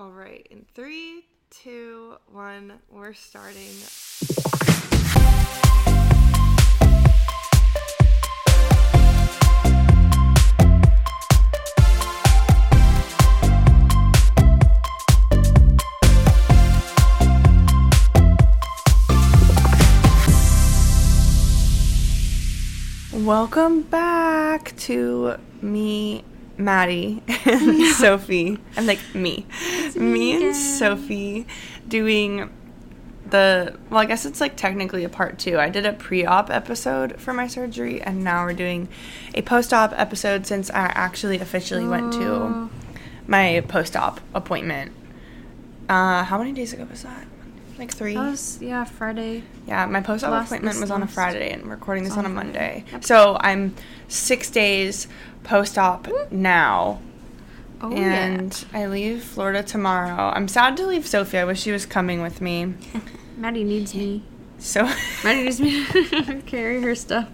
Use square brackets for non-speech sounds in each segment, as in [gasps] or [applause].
All right, in three, two, one, we're starting. Welcome back to me, Madi, [laughs] and [laughs] Sophie. I'm like me. Me and Sophie doing the well, I guess it's like technically a part two. I did a pre-op episode for my surgery, and now we're doing a post-op episode since I actually officially went to Oh. my post-op appointment. Uh, how many days ago was that? Like three. Was yeah Friday. Yeah, my post-op appointment this was on a Friday, and we're recording this on on a Monday. Yep. So I'm six days post-op now, Oh and I leave Florida tomorrow. I'm sad to leave Sophie. I wish she was coming with me. [laughs] Madi needs me. So, [laughs] Madi needs me to [laughs] carry her stuff.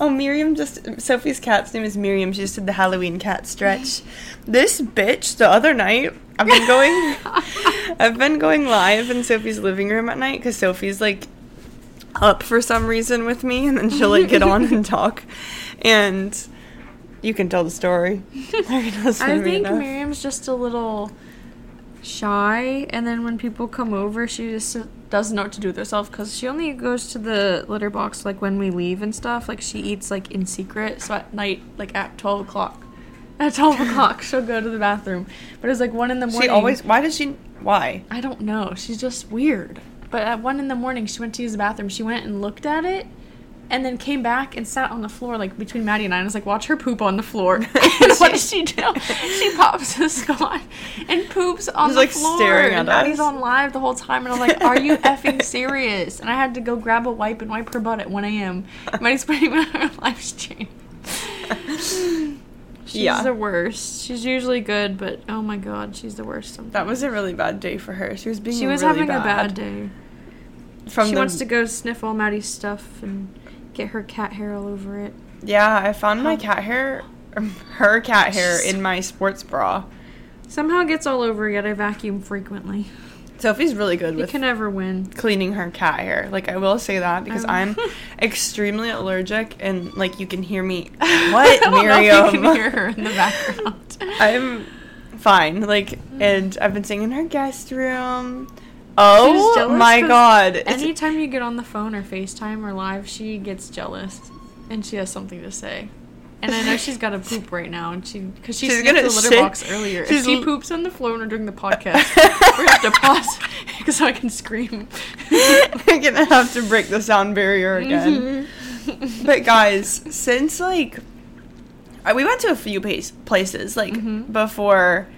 oh, Miriam just Sophie's cat's name is Miriam. She just did the Halloween cat stretch. This bitch the other night. I've been going. I've been going live in Sophie's living room at night because Sophie's like up for some reason with me, and then she'll like get on and talk, and you can tell the story. [laughs] I can listen I to me think enough. Miriam's just a little shy, and then when people come over, she just doesn't know what to do with herself because she only goes to the litter box like when we leave and stuff. Like she eats like in secret. So at night, like at twelve o'clock, [laughs] at twelve o'clock, she'll go to the bathroom. But it's like one in the morning. She always. Why does she? Why? I don't know. She's just weird. But at one in the morning, she went to use the bathroom. She went and looked at it, and then came back and sat on the floor, like between Madi and I. And I was like, "Watch her poop on the floor." [laughs] [laughs] and what does she do? She pops a Scott and poops on She's, the like, floor. staring at and Madi's on live the whole time, and I'm like, "Are you effing serious?" And I had to go grab a wipe and wipe her butt at 1 a.m. Madi's [laughs] putting me on her live stream. She's Yeah. the worst. She's usually good, but oh my god, she's the worst sometimes. That was a really bad day for her. She was being. She was really having a bad day. From she the, wants to go sniff all Madi's stuff and get her cat hair all over it. Yeah, I found my cat hair, her cat hair in my sports bra. Somehow it gets all over, yet I vacuum frequently. Sophie's really good You with can never win. cleaning her cat hair. Like I will say that because Um. I'm [laughs] extremely allergic and like you can hear me. [laughs] I What, don't know if Miriam? you can hear her in the background. [laughs] I'm fine. Like, and I've been sitting in her guest room. Oh my god! Anytime you get on the phone or FaceTime or live, she gets jealous, and she has something to say. And I know she's got to poop right now, and she because she She's gonna the litter sit- box earlier. If she poops on the floor when during the [laughs] podcast, we're gonna have to pause [laughs] because I can scream. [laughs] We're gonna have to break the sound barrier again. Mhm. But guys, since like we went to a few place, places like Mhm. before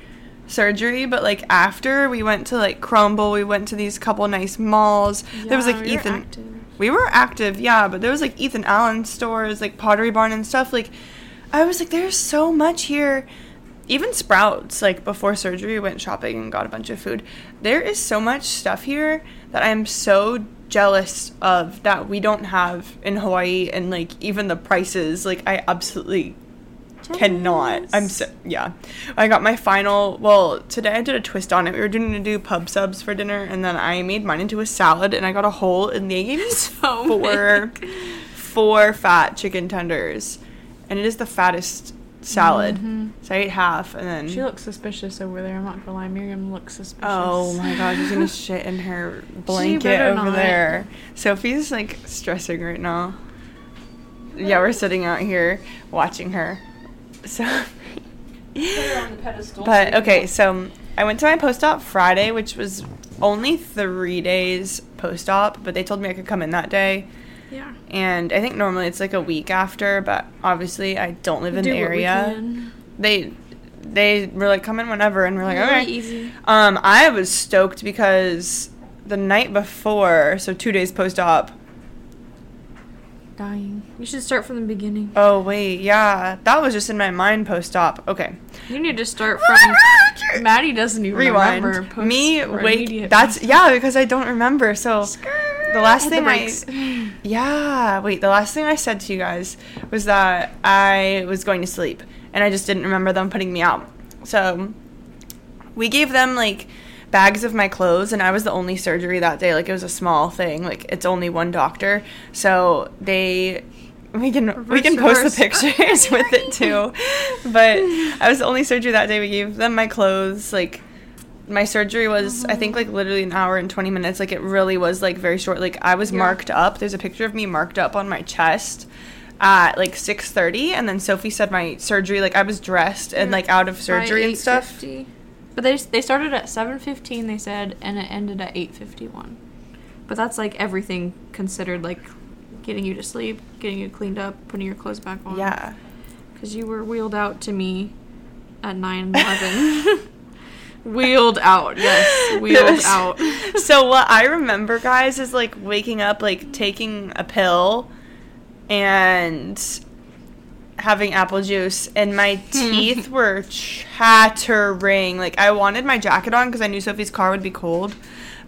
surgery, but like after we went to like Crumbl, we went to these couple nice malls. there was like we Ethan. active. We were active, yeah, but there was like Ethan Allen stores, like Pottery Barn and stuff. Like I was like, there's so much here. Even Sprouts, like before surgery, we went shopping and got a bunch of food. There is so much stuff here that I'm so jealous of that we don't have in Hawaii, and like even the prices, like I absolutely cannot. I'm so yeah. I got my final. Well, today I did a twist on it. We were doing to do pub subs for dinner, and then I made mine into a salad, and I got a whole, and they gave [laughs] me So four, big. four fat chicken tenders, and it is the fattest salad. Mhm. So I ate half, and then She looks suspicious over there. I'm not gonna lie. Miriam looks suspicious. Oh my god, she's gonna [laughs] shit in her blanket over not. there. Sophie's like stressing right now. Yeah, we're sitting out here watching her. So, but okay, so I went to my post op Friday, which was only three days post op, but they told me I could come in that day. Yeah. And I think normally it's like a week after, but obviously I don't live in Do the area. They they were like come in whenever, and we're like Really okay. easy. Um, I was stoked because the night before, so two days post op. Dying. You should start from the beginning. Oh wait, yeah, that was just in my mind post op. Okay, You need to start from. [laughs] Madi doesn't even rewind. remember. Post Me, wait, that's yeah because I don't remember. So the last Hit the thing I [sighs] yeah wait the last thing I said to you guys was that I was going to sleep and I just didn't remember them putting me out. So we gave them like bags of my clothes and I was the only surgery that day. Like it was a small thing. Like it's only one doctor. So they we can we can post reverse. the pictures [laughs] with it too. But I was the only surgery that day. We gave them my clothes like my surgery was I think like literally an hour and 20 minutes. Like it really was like very short. Like I was Yeah. marked up. There's a picture of me marked up on my chest at like 6:30 and then Sophie said my surgery like I was dressed and like out of surgery and stuff. 8:50. But they they started at 7:15 they said and it ended at 8:51. But that's like everything considered like getting you to sleep, getting you cleaned up, putting your clothes back on. Yeah. Cuz you were wheeled out to me at 9:11. [laughs] wheeled out. Yes, wheeled [laughs] out. so what I remember, guys, is like waking up, like taking a pill, and having apple juice, and my hmm. teeth were chattering. Like I wanted my jacket on because I knew Sophie's car would be cold,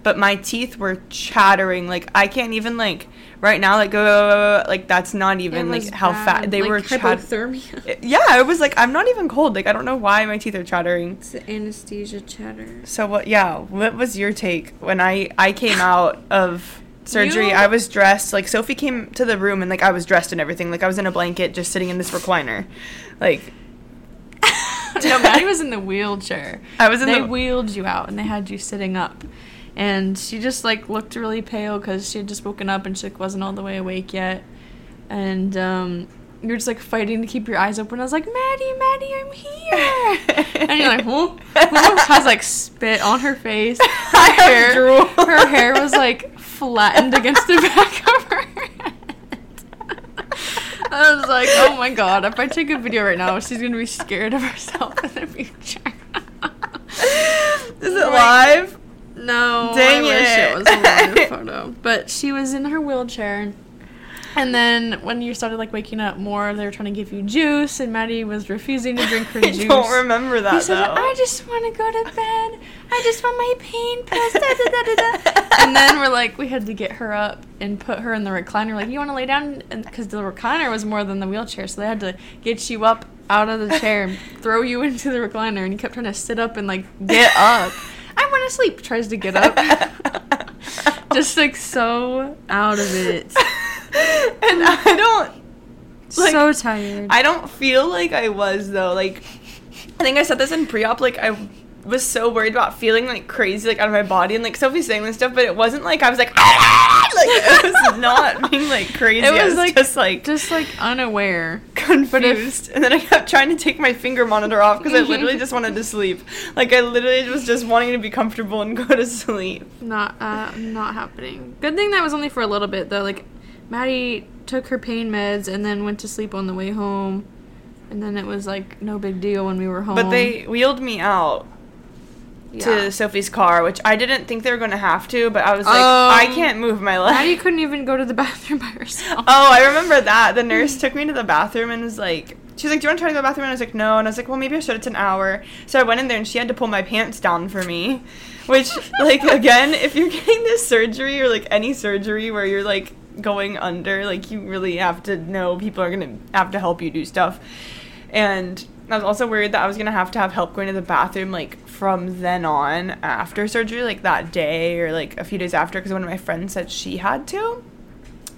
but my teeth were chattering. Like I can't even like right now, like go like that's not even like how fat they like were. Chat- hypothermia. yeah, it was like I'm not even cold. Like I don't know why my teeth are chattering. It's the anesthesia chatter. So what? Yeah, what was your take when I I came out of surgery? You- I was dressed like Sophie came to the room and like I was dressed and everything. Like I was in a blanket, just sitting in this recliner. Like [laughs] no, Madi was in the wheelchair. I was in they the- wheeled you out and they had you sitting up. And she just like looked really pale because she had just woken up and she like, wasn't all the way awake yet. And um, you were just like fighting to keep your eyes open. I was like, Madi, Madi, I'm here. [laughs] and you're like, huh? I was like spit on her face. [laughs] Her hair, her hair was like flattened against the back of her head. I was like, oh my god, if I take a video right now, she's gonna be scared of herself in the future. Is it Like- live? No, Dang I wish it. it was a live photo. [laughs] But she was in her wheelchair. And then when you started like waking up more, they were trying to give you juice, and Madi was refusing to drink her [laughs] I juice. I don't remember that He said, though. I just want to go to bed. I just want my pain pills. Da, da, da, and then we're like, we had to get her up and put her in the recliner. Like, you want to lay down? Because the recliner was more than the wheelchair, so they had to get you up out of the chair and [laughs] throw you into the recliner. And you kept trying to sit up and like [laughs] get up. I want to sleep. Tries to get up. just like so out of it. [laughs] and I don't. Like, so tired. I don't feel like I was though. Like I think I said this in pre-op. Like I was so worried about feeling like crazy, like out of my body, and like Sophie's saying this stuff, but it wasn't like I was like, "Ah!" [laughs] like it was not being like crazy. It I was, like, just like just like unaware. confused, and then I kept trying to take my finger monitor off because I literally just wanted to sleep. Like I literally was just wanting to be comfortable and go to sleep. Not uh not happening. Good thing that was only for a little bit though. Like Madi took her pain meds and then went to sleep on the way home. And then it was like no big deal when we were home. But they wheeled me out Yeah. to Sophie's car, which I didn't think they were going to have to, but I was like, Um, I can't move my leg. Madi couldn't even go to the [laughs] bathroom by herself. Oh, I remember that. The nurse took me to the bathroom and was like, she's like, do you want to try to go to the bathroom? And I was like, no. And I was like, well, maybe I should. It's an hour. So I went in there and she had to pull my pants down for me. Which, [laughs] like, again, if you're getting this surgery or like any surgery where you're like going under, like, you really have to know people are to have to help you do stuff. And I was also worried that I was to have to have help going to the bathroom, like, from then on after surgery, like that day or like a few days after, because one of my friends said she had to.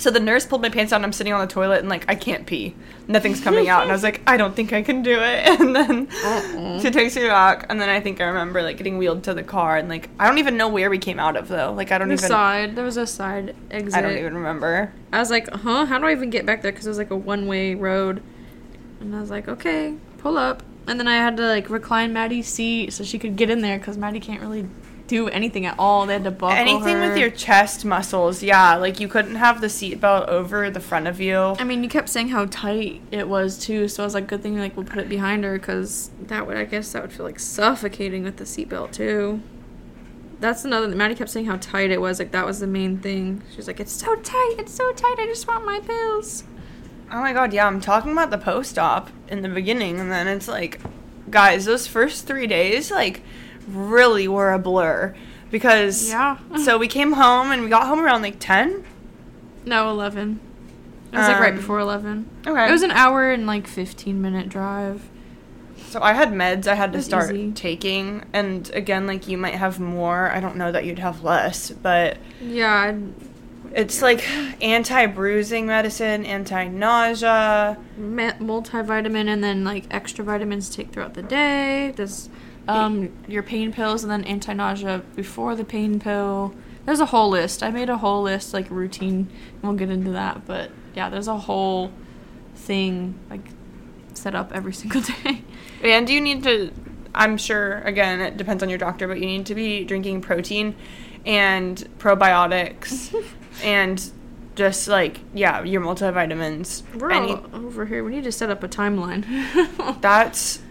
So the nurse pulled my pants down. I'm sitting on the toilet and like I can't pee. Nothing's coming out, and I was like, I don't think I can do it. [laughs] And then Uh-uh. she takes me back, and then I think I remember like getting wheeled to the car, and like I don't even know where we came out of though. Like I don't the even. side. There was a side exit. I don't even remember. I was like, huh? How do I even get back there? Because it was like a one way road. And I was like, okay, pull up. And then I had to like recline Madi's seat so she could get in there because Madi can't really do anything at all. They had to buckle Anything her. with your chest muscles, yeah. Like you couldn't have the seatbelt over the front of you. I mean, you kept saying how tight it was too, so I was like, good thing like we'll put it behind her because that would, I guess, that would feel like suffocating with the seatbelt too. That's another. Madi kept saying how tight it was. Like that was the main thing. She was like, "It's so tight. It's so tight. I just want my pills." Oh my god, yeah, I'm talking about the post op in the beginning, and then it's like, guys, those first three days, like, really were a blur. Because, Yeah. so we came home and we got home around like 10. No, eleven. It was like right Um, before eleven. Okay. It was an hour and like fifteen minute drive. So I had meds I had to start easy. taking, and again, like you might have more. I don't know that you'd have less, but Yeah, I'd- it's like anti-bruising medicine, anti-nausea. multivitamin and then like extra vitamins to take throughout the day. There's um, your pain pills and then anti nausea before the pain pill. There's a whole list. I made a whole list, like routine. and We'll get into that, but yeah, there's a whole thing like set up every [laughs] single day. And you need to, I'm sure, again, it depends on your doctor, but you need to be drinking protein and probiotics [laughs] and just like, yeah, your multivitamins. We're all over here. We need to set up a timeline. [laughs] that's,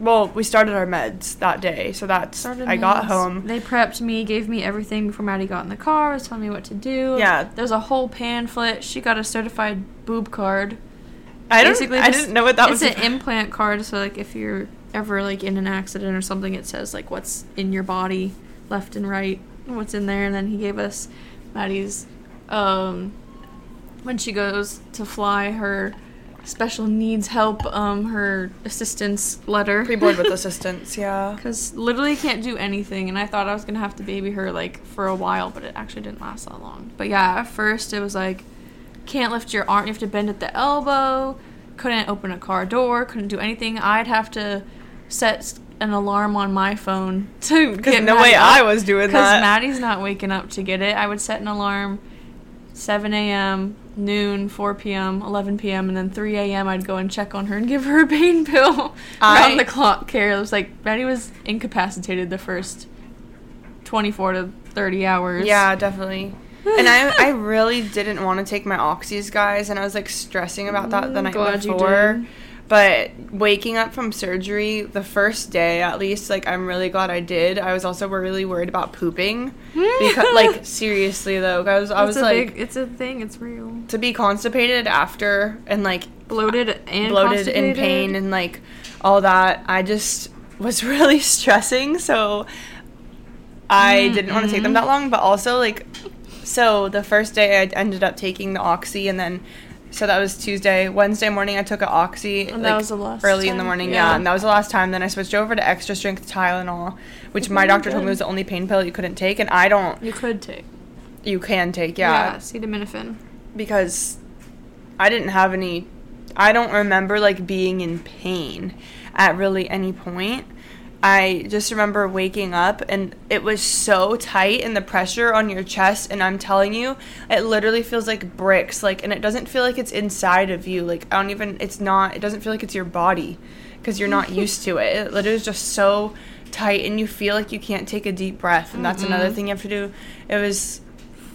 well, we started our meds that day. So that's, Started I got home. They prepped me, gave me everything before Madi got in the car, was telling me what to do. Yeah. There's a whole pamphlet. She got a certified boob card. I, don't, Basically I didn't know what that it's was. It's an implant card, so like if you're ever like in an accident or something, it says like what's in your body, left and right, what's in there. And then he gave us Madi's um when she goes to fly her special needs help um her assistance letter Pre-board with [laughs] assistance, yeah. because literally can't do anything and i thought i was gonna have to baby her like for a while but it actually didn't last that long but yeah at first it was like can't lift your arm you have to bend at the elbow couldn't open a car door couldn't do anything i'd have to set an alarm on my phone [laughs] to [laughs] get no Madi way up. I was doing that Because. Madi's not waking up to get it. I would set an alarm 7 a.m., noon, 4 p.m., 11 p.m., and then 3 a.m. I'd go and check on her and give her a pain pill [laughs] I- around the clock care. It was like Madi was incapacitated the first 24 to 30 hours. Yeah, definitely. And I, I really didn't want to take my oxys, guys, and I was like stressing about that the [laughs] night glad before. But waking up from surgery the first day, at least, like I'm really glad I did. I was also really worried about pooping because, [laughs] like, seriously though, I was I It's was like big, it's a thing. It's real. to be constipated after and like Bloated and bloated in pain and like all that. I just was [laughs] really stressing, so I mm-hmm. didn't want to take them mm-hmm. that long. But also like, so the first day I ended up taking the oxy, and then so that was Tuesday. Wednesday morning I took an oxy. And that was the last early in the morning. Yeah. Yeah. and that was the last time. Then I switched over to extra strength Tylenol, which my really doctor told me was the only pain pill you couldn't take, and I don't. You could take. You can take, Yeah, yeah acetaminophen. because I didn't have any I don't remember like being in pain at really any point. I just remember waking up and it was so tight and the pressure on your chest and I'm telling you it literally feels like bricks like and it doesn't feel like it's inside of you like I don't even it's not it doesn't feel like it's your body because you're not [laughs] used to it. It literally is just so tight and you feel like you can't take a deep breath and that's another mm-hmm. thing you have to do. It was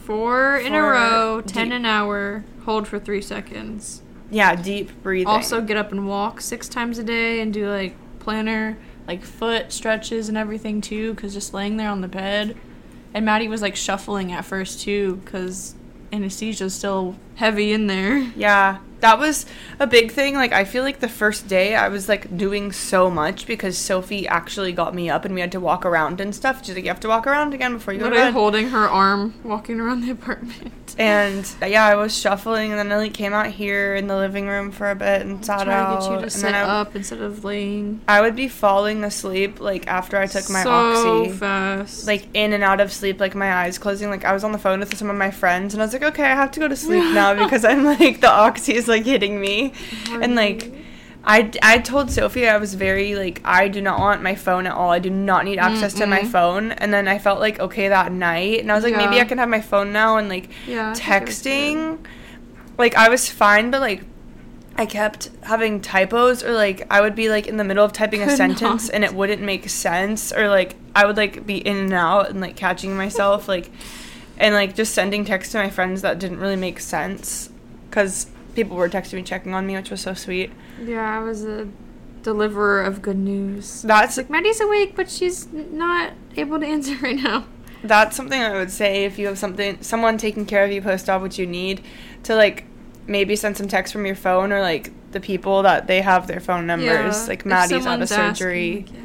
Four in a Four row, 10 an hour, hold for three seconds. yeah, deep breathing. Also, get up and walk six times a day and do like planner, like foot stretches and everything too, because just laying there on the bed. And Madi was like shuffling at first too, because anesthesia's still heavy in there. Yeah, that was a big thing. Like, I feel like the first day I was like doing so much because Sophie actually got me up and we had to walk around and stuff. She's like, you have to walk around again before you go to bed. holding her arm, walking around the apartment. [laughs] And uh, yeah, I was shuffling and then I like came out here in the living room for a bit and sat to out. get you to sit I, up instead of laying. I would be falling asleep like after I took my so oxy. fast. Like in and out of sleep, like my eyes closing. Like I was on the phone with some of my friends, and I was like, okay, I have to go to sleep [laughs] now because I'm like the oxy is like hitting me, and like I, I told Sophie I was very like I do not want my phone at all. I do not need access to my phone. And then I felt like okay that night, and I was like maybe I can have my phone now and like Yeah, I think it was good. texting. Like I was fine, but like I kept having typos or like I would be like in the middle of typing a [laughs] sentence not. and it wouldn't make sense or like I would like be in and out and like catching myself like and like just sending texts to my friends that didn't really make sense cuz people were texting me checking on me which was so sweet. Yeah, I was a deliverer of good news. That's Like Madi's awake, but she's not able to answer [laughs] right now. that's something I would say if you have something someone taking care of you post op what you need to like maybe send some text from your phone or like the people that they have their phone numbers Yeah, like Madi's out of asking, surgery. like, yeah.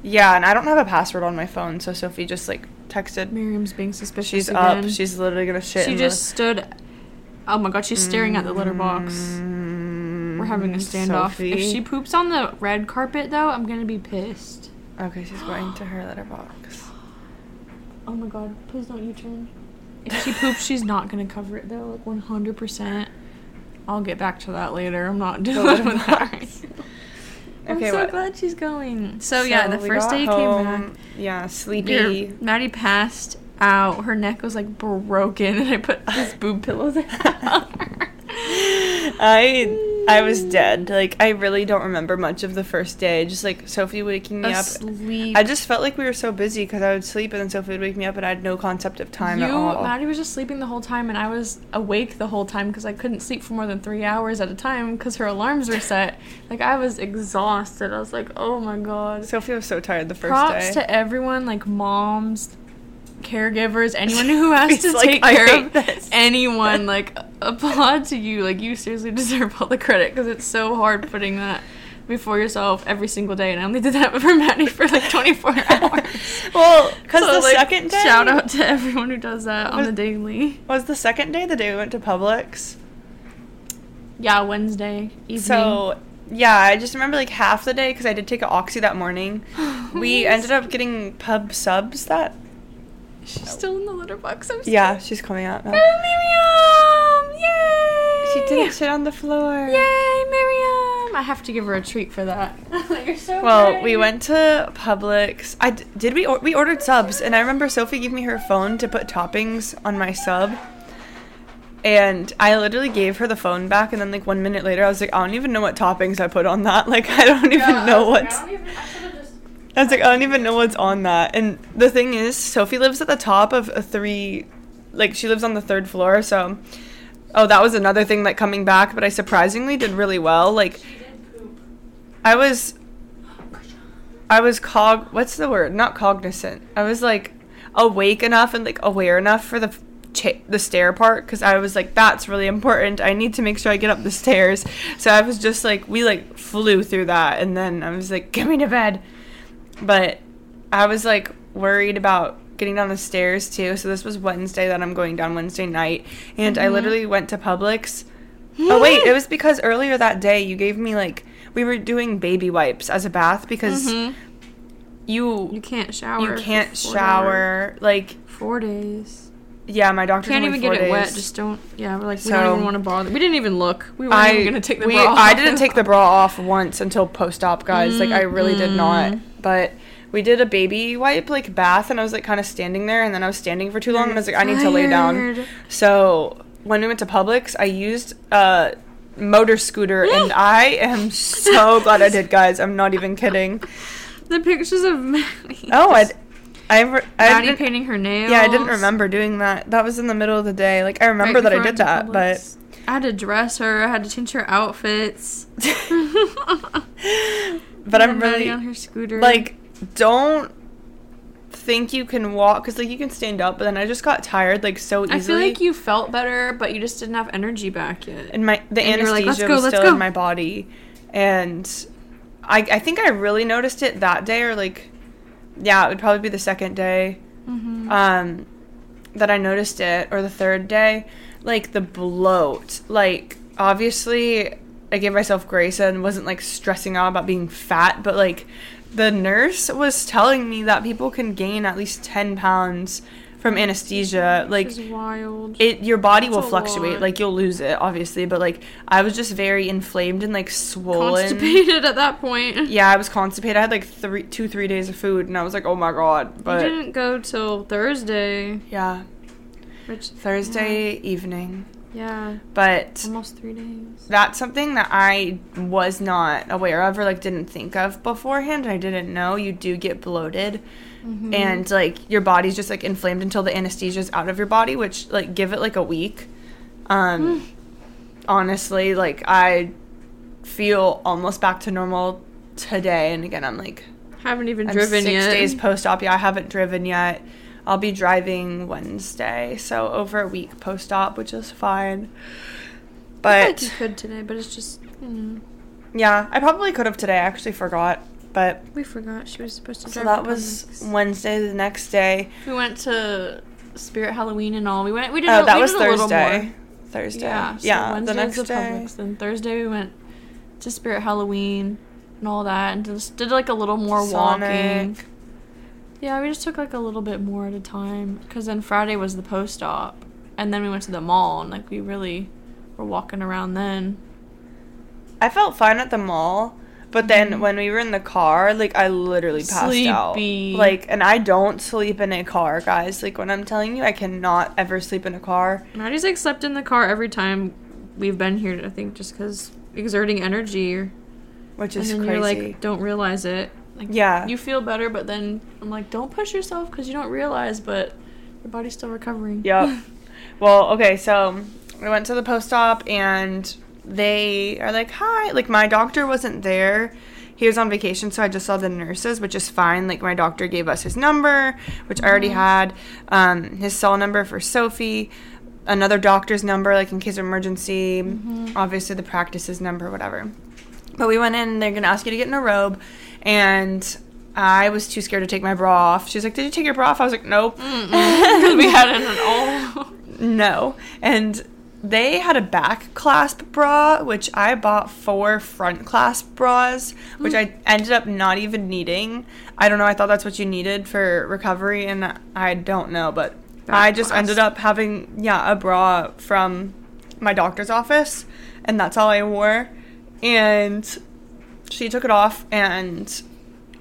Yeah, and I don't have a password on my phone, so Sophie just like texted. Miriam's being suspicious. She's again. up. She's literally gonna shit. she just stood. Oh my god, she's staring at the litter box. We're having a Mm, standoff. If she poops on the red carpet, though, I'm gonna be pissed. Okay, she's going to her letterbox. Oh my god, please don't you turn. If she poops, she's not gonna cover it though, like 100%. I'll get back to that later. I'm not [laughs] The doing with that. [laughs] I'm Okay, so what- glad she's going. So, yeah, the first day you came back, Yeah, sleepy. Madi passed out. Her neck was like broken, and I put these boob pillows on her. I I was dead. Like I really don't remember much of the first day. Just like Sophie waking me up. Asleep. I just felt like we were so busy because I would sleep and then Sophie would wake me up and I had no concept of time you, at all. Madi was just sleeping the whole time, and I was awake the whole time because I couldn't sleep for more than three hours at a time because her alarms were set. Like I was exhausted. I was like, oh my god. Sophie was so tired the first Props day. to everyone, like moms, caregivers, anyone who has to like, take care of this. anyone. Like applaud to you. Like you seriously [laughs] deserve all the credit because it's so hard putting that before yourself every single day. And I only did that for Madi for like 24 [laughs] hours. well, because So, the like, second day Shout out to everyone who does that on the daily. was the second day the day we went to Publix. Yeah, Wednesday evening. So yeah, I just remember like half the day because I did take an oxy that morning. [gasps] we ended up getting pub subs that. She's still in the litter box. I'm sorry. Yeah, she's coming out now. Oh, Miriam! Yay! She didn't sit on the floor. Yay, Miriam! I have to give her a treat for that. [laughs] You're so Well, brave. we went to Publix. I d- did we or- we ordered subs, and I remember Sophie gave me her phone to put toppings on my sub. And I literally gave her the phone back, and then like one minute later, I was like, I don't even know what toppings I put on that. [laughs] Like, I don't even Yeah, know what. I don't even- I should've just- I was like, I don't even know what's on that. And the thing is, Sophie lives at the top of a three, like she lives on the third floor. So, oh, that was another thing like coming back. But I surprisingly did really well. Like, I was, I was cog. What's the word? Not cognizant. I was like awake enough and like aware enough for the. Cha- the stair part because I was like that's really important. I need to make sure I get up the stairs. So I was just like we like flew through that and then I was like [laughs] get me to bed but I was like worried about getting down the stairs too. So this was Wednesday that I'm going down Wednesday night, and I Mhm. literally went to Publix. oh wait, it was because earlier that day you gave me like we were doing baby wipes as a bath because Mhm. you You can't shower. you can't shower like. Four days. Yeah my doctor Can't even get it wet. Just don't. Yeah, we're like we don't even want to bother. We didn't even look. We weren't I even gonna take the we, bra. I off. didn't take the bra off once until post op, guys. Like I really did not. Mm-hmm. But we did a baby wipe like bath, and I was like kind of standing there, and then I was standing for too long, and I was like, I need to lay down. So when we went to Publix, I used a motor scooter, and I am so glad I did, guys. I'm not even kidding. [laughs] The pictures of Madi. Oh, I, I, Madi painting her nails. yeah, I didn't remember doing that. That was in the middle of the day. Like I Right remember that I did that, but I had to dress her. I had to change her outfits. [laughs] [laughs] but I'm really on her scooter. like don't think you can walk because like you can stand up but then i just got tired like so easily I feel like you felt better, but you just didn't have energy back yet. and my the and were like, anesthesia "Let's go, was let's still go." in my body and I, I think i really noticed it that day or like yeah it would probably be the second day Mhm. um that i noticed it or the third day like the bloat like obviously i gave myself grace and wasn't like stressing out about being fat but like the nurse was telling me that people can gain at least 10 pounds from anesthesia like it your body will That's a fluctuate. Lot. like you'll lose it obviously but like i was just very inflamed and like swollen. Constipated at that point. [laughs] yeah i was constipated. I had like three two three days of food and i was like oh my god but you didn't go till Thursday, yeah. Which thursday evening. Yeah, but almost three days. that's something that i was not aware of or like didn't think of beforehand. I didn't know. You do get bloated Mhm. and like your body's just like inflamed until the anesthesia's out of your body which like give it like a week. Um honestly like i feel almost back to normal today. And again i'm like haven't even I'm driven six yet. days post-op. Yeah i haven't driven yet. I'll be driving wednesday. So over a week post-op which is fine. But I could today, but it's just you know, yeah i probably could have today. I actually forgot but we forgot she was supposed to. so that was Publix. wednesday the next day We went to Spirit Halloween and all. We went. We did. Oh, a, that was did a little Thursday. Thursday. Yeah. Yeah. So the Wednesday next was the day. Then Thursday we went to Spirit Halloween and all that, and just did like a little more walking. Yeah, we just took like a little bit more at a time because then Friday was the post op, and then we went to the mall and like we really were walking around then. I felt fine at the mall, but then when we were in the car, like I literally passed out. Sleepy. Like, and I don't sleep in a car, guys. Like when I'm telling you, I cannot ever sleep in a car. Madi's like slept in the car every time we've been here. I think just because exerting energy, Which and is then crazy. you're like don't realize it. Like Yeah. you feel better, but then I'm like, don't push yourself because you don't realize, but your body's still recovering. Yep. [laughs] well, okay, so we went to the post op and they are like, hi. Like, my doctor wasn't there. He was on vacation, so I just saw the nurses, which is fine. Like, my doctor gave us his number, which I already had, um, his cell number for Sophie, another doctor's number, like, in case of emergency, obviously the practice's number, whatever. But we went in, they're gonna ask you to get in a robe, and I was too scared to take my bra off. She's like, Did you take your bra off? I was like, Nope. Because [laughs] we had it in all. [laughs] No. And they had a back clasp bra, which I bought four front clasp bras, which I ended up not even needing. I don't know. I thought that's what you needed for recovery, and I don't know. But I just clasp. ended up having, yeah, a bra from my doctor's office, and that's all I wore. And she took it off, and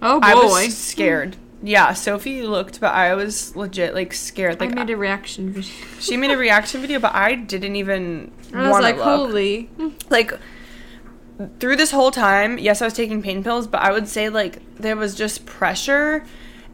oh I was scared. Yeah, Sophie looked, but I was legit like scared. Like I made a uh, reaction video. she made a [laughs] reaction video, but I didn't even I was like, look. holy. Like through this whole time, yes, I was taking pain pills, but I would say like there was just pressure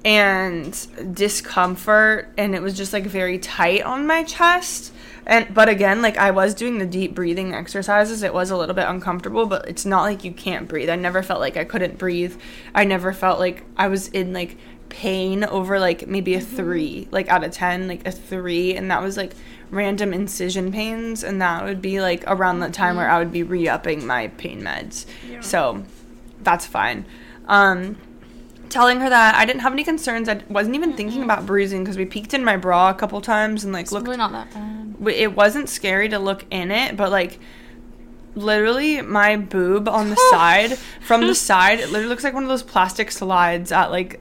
and discomfort, and it was just like very tight on my chest. And but again, like I was doing the deep breathing exercises. It was a little bit uncomfortable, but it's not like you can't breathe. I never felt like I couldn't breathe. I never felt like I was in like pain over like maybe a mm-hmm. three, like out of ten, like a three, and that was like random incision pains, and that would be like around the time where mm-hmm. I would be re-upping my pain meds. Yeah. So that's fine. Um, telling her that I didn't have any concerns. I wasn't even thinking mm-hmm. about bruising because we peeked in my bra a couple times and like looked really not that bad. it wasn't scary to look in it, but like literally my boob on the [laughs] side from the side it literally looks like one of those plastic slides at like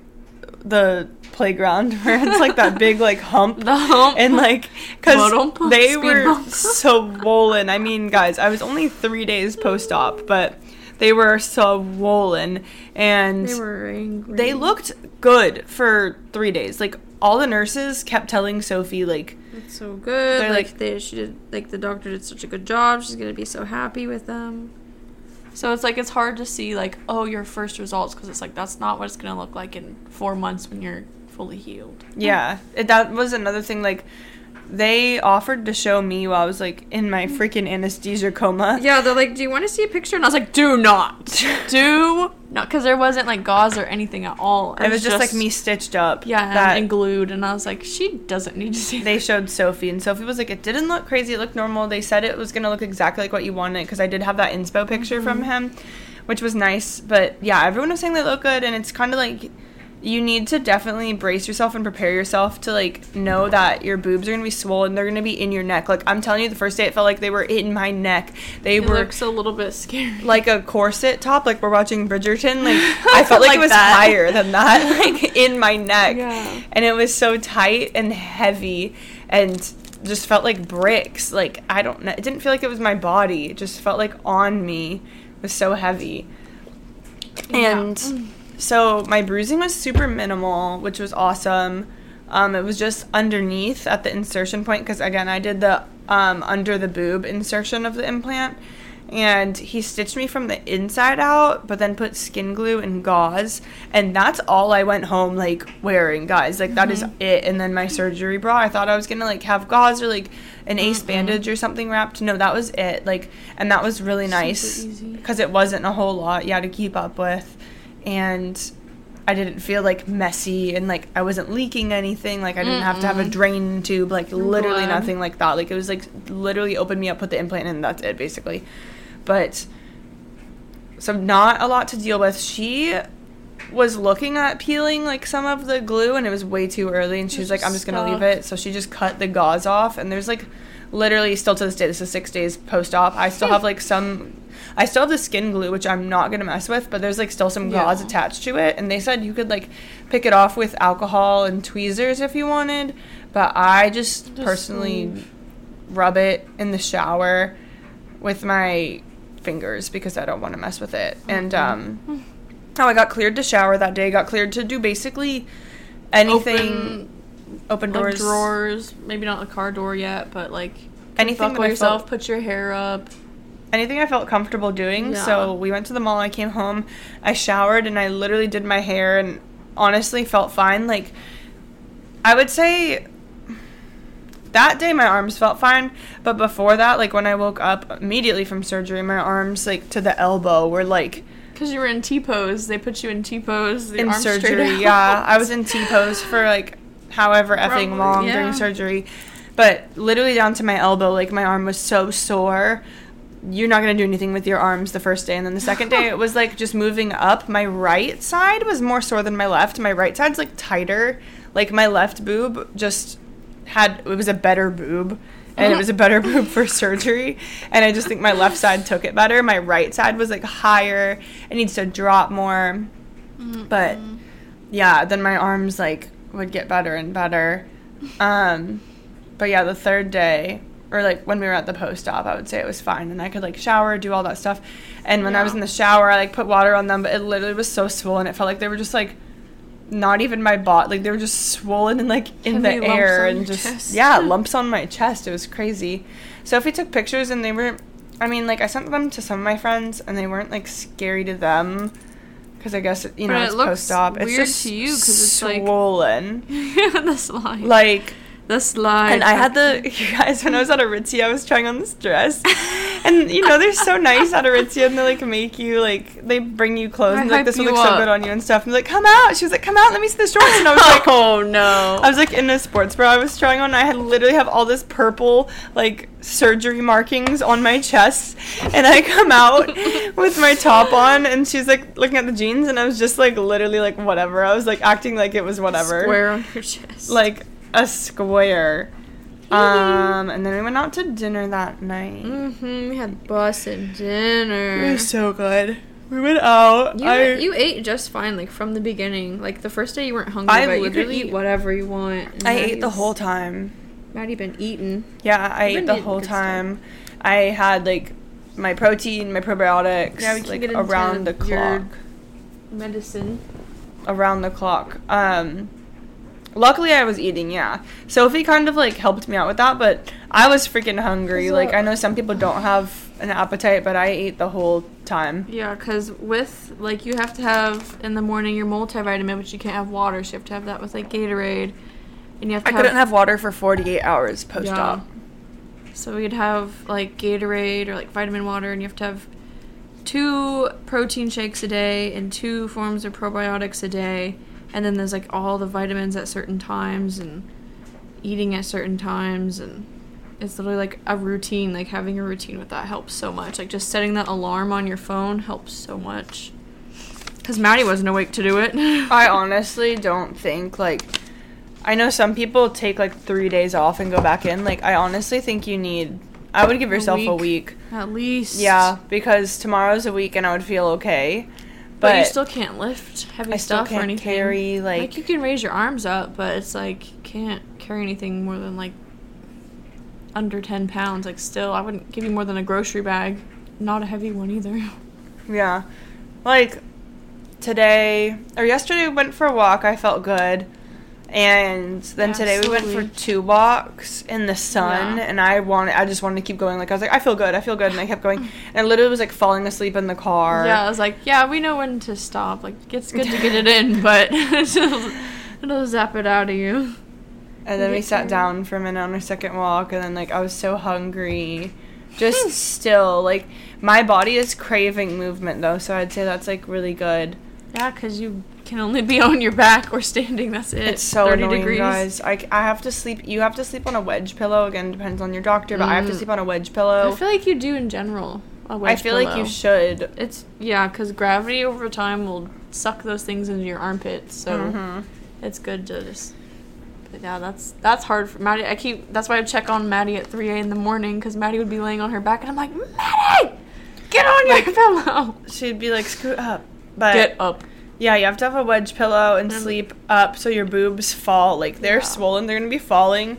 the playground [laughs] where it's like that big like hump The hump. and like because they were bump. [laughs] swollen i mean guys i was only three days post-op but they were so swollen and They were angry. they looked good for three days like all the nurses kept telling sophie like It's so good. Like, like- they, she did. Like the doctor did such a good job. She's gonna be so happy with them. So it's like it's hard to see like oh your first results because it's like that's not what it's gonna look like in four months when you're fully healed. Yeah, it, that was another thing. Like, they offered to show me while I was like in my freaking anesthesia coma. Yeah, they're like, do you want to see a picture? And I was like, do not, [laughs] do not, because there wasn't like gauze or anything at all. It was just, like me stitched up. Yeah, and- that and glued, and I was like, she doesn't need to see. they showed Sophie, and Sophie was like, "It didn't look crazy. It looked normal." They said it was gonna look exactly like what you wanted because I did have that inspo picture from mm-hmm. him, which was nice. But yeah, everyone was saying they look good, and it's kind of like you need to definitely brace yourself and prepare yourself to like know that your boobs are gonna be swollen. They're gonna be in your neck. Like I'm telling you, the first day it felt like they were in my neck. They It were looks a little bit scary. like a corset top, like we're watching Bridgerton. Like [laughs] I felt like, Like it was that. higher than that, [laughs] like in my neck, Yeah. and it was so tight and heavy, and just felt like bricks. Like I don't know, it didn't feel like it was my body. It just felt like on me. It was so heavy, Yeah. and mm. So my bruising was super minimal, which was awesome. Um, it was just underneath at the insertion point because again I did the um, under the boob insertion of the implant, and he stitched me from the inside out, but then put skin glue and gauze, and that's all I went home like wearing, guys. Like that is it. And then my surgery bra, I thought I was gonna like have gauze or like an ace bandage or something wrapped. No, that was it. Like, and that was really nice because it wasn't a whole lot, yeah, to keep up with, and I didn't feel like messy and like I wasn't leaking anything. Like I didn't have to have a drain tube, like literally nothing like that. Like it was like literally opened me up, put the implant in, and that's it basically. But so not a lot to deal with. She was looking at peeling like some of the glue and it was way too early and she was like I'm just to leave it. So she just cut the gauze off and there's like literally still to this day this is 6 days post op. I still have like some I still have the skin glue which I'm not going to mess with, but there's like still some gauze Yeah. attached to it and they said you could like pick it off with alcohol and tweezers if you wanted, but I just, Just personally leave. rub it in the shower with my fingers because I don't want to mess with it. And um how I got cleared to shower that day, got cleared to do basically anything open, Open like doors. drawers, maybe not a car door yet, but like Anything buckle yourself, felt- put your hair up. Anything I felt comfortable doing. Yeah. So we went to the mall, I came home, I showered and I literally did my hair and honestly felt fine. Like I would say that day my arms felt fine, but before that, like when I woke up immediately from surgery, my arms like to the elbow were like Because you were in T pose, they put you in T pose. in surgery. Yeah, I was in T pose for like however effing Probably, long yeah. during surgery, but literally down to my elbow, like my arm was so sore. You're not gonna do anything with your arms the first day, and then the second day it was like just moving up. My right side was more sore than my left. My right side's like tighter. Like my left boob just had it was a better boob. And it was a better [laughs] boob for surgery. And I just think my left side took it better. My right side was like higher. It needs to drop more. But yeah, then my arms like would get better and better. Um, but yeah, the third day or like when we were at the post op, I would say it was fine, and I could like shower, do all that stuff. And when I was in the shower, I like put water on them, but it literally was so swollen. It felt like they were just like not even my bot, like they were just swollen and like in Heavy the air and just chest. yeah, [laughs] lumps on my chest. It was crazy. Sophie took pictures and they were. I mean, like I sent them to some of my friends, and they weren't like scary to them. Because I guess you know But it it's post op. It's weird just to you 'cause it's, like- swollen. [laughs] the slide. Like, the slide. and I had the you [laughs] [laughs] guys when I was at Aritzia, I was trying on this dress, [laughs] and you know they're so nice at Aritzia, and they like make you like they bring you clothes, I and like this will you look so good on you and stuff. And they're like, come out. She was like, come out, let me see the shorts, and I was like. oh no. I was like in a sports bra I was trying on. I had literally have all this purple like surgery markings on my chest, and I come out with my top on, and she's like looking at the jeans, and I was just like literally like whatever. I was like acting like it was whatever, Square on your chest. like a square. Um, and then we went out to dinner that night. Mm-hmm. We had bus and It dinner. was so good. We went out. You, I, you ate just fine, like from the beginning. Like the first day you weren't hungry, I but you could literally- eat whatever you want. I ate the whole time. Maddie been eating. Yeah, I You've ate the whole good stuff. time. I had like my protein, my probiotics, Yeah, we can like get around the clock. Medicine. Around the clock. Um luckily I was eating, yeah. Sophie kind of like helped me out with that, but I was freaking hungry. So- like I know some people don't have an appetite, but I ate the whole time. Yeah, because with like you have to have in the morning your multivitamin, but you can't have water, so you have to have that with like Gatorade, and you have to. I couldn't have water for 48 hours post op. Yeah. So we'd have like Gatorade or like vitamin water, and you have to have two protein shakes a day and two forms of probiotics a day, and then there's like all the vitamins at certain times and eating at certain times and it's literally like a routine like having a routine with that helps so much like just setting that alarm on your phone helps so much because madi wasn't awake to do it [laughs] I honestly don't think like I know some people take like 3 days off and go back in. Like I honestly think you need I would give yourself a week. at least Yeah, because tomorrow's a week and I would feel okay. But, you still can't lift heavy I stuff or can't anything carry like, like, you can raise your arms up but it's like you can't carry anything more than like under 10 pounds like still i wouldn't give you more than a grocery bag not a heavy one either [laughs] yeah. Like today or yesterday we went for a walk. I felt good. And then Yeah, today we went for two walks in the sun Yeah. and I wanted I just wanted to keep going. Like I was like I feel good. I feel good and I kept going. And I literally was like falling asleep in the car. Yeah, I was like, yeah, we know when to stop. Like, it's good to get it in, [laughs] but it'll, [laughs] it'll zap it out of you. And then we sat down for a minute on our second walk, and then like I was so hungry, just hmm. still like my body is craving movement though, so I'd say that's like really good. Yeah, because you can only be on your back or standing. That's it. It's so 30 annoying, degrees. guys. I, I have to sleep. You have to sleep on a wedge pillow. Again, depends on your doctor, but I have to Mm. sleep on a wedge pillow. I feel like you do in general. a I wedge feel like you should. It's yeah, because gravity over time will suck those things into your armpits. So Mhm. it's good to just. But yeah, that's that's hard for Madi. I keep that's why I check on Madi at 3 a in the morning because Madi would be laying on her back and I'm like, Madi, get on your [laughs] pillow. She'd be like, scoot up. But Get up. Yeah, you have to have a wedge pillow and Mm. sleep up so your boobs fall. Like they're Yeah. swollen, they're gonna be falling.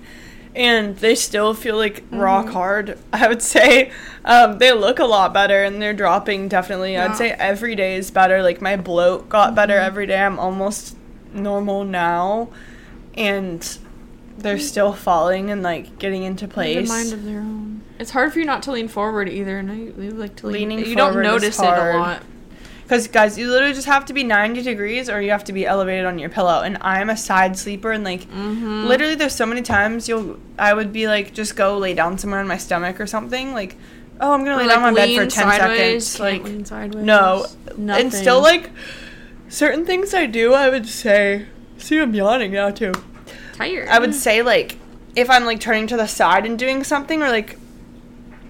And they still feel like rock Mhm. hard, [laughs] I would say. Um, they look a lot better and they're dropping definitely. Yeah. I'd say every day is better. Like my bloat got better Mhm. every day. I'm almost normal now. And they're still falling and like getting into place. mind of their own. It's hard for you not to lean forward either, and I you like to lean. Leaning you don't notice it a lot. Because, guys, you literally just have to be 90 degrees or you have to be elevated on your pillow. And I'm a side sleeper, and like, Mm-hmm. literally, there's so many times you'll, I would be like, just go lay down somewhere on my stomach or something. Like, oh, I'm gonna lay down on my bed for 10 sideways, seconds. Like, no. Nothing. and still, like, certain things I do, I would say, see, I'm yawning now, too. tired. I would say, like, if I'm like turning to the side and doing something, or like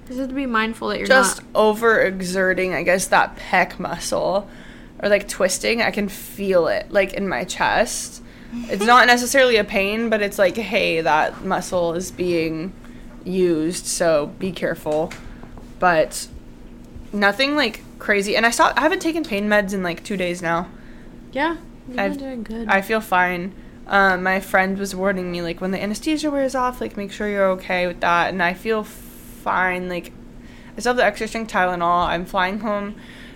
just have to be mindful that you're just not. overexerting, I guess, that pec muscle or like twisting, I can feel it like in my chest. It's not necessarily a pain, but it's like, hey, that muscle is being used, so be careful. But nothing like crazy. And I saw I haven't taken pain meds in like two days now. Yeah, I've- doing good. I feel fine. Um, my friend was warning me like when the anesthesia wears off, like make sure you're okay with that. And I feel fine. Like I still have the extra strength Tylenol. I'm flying home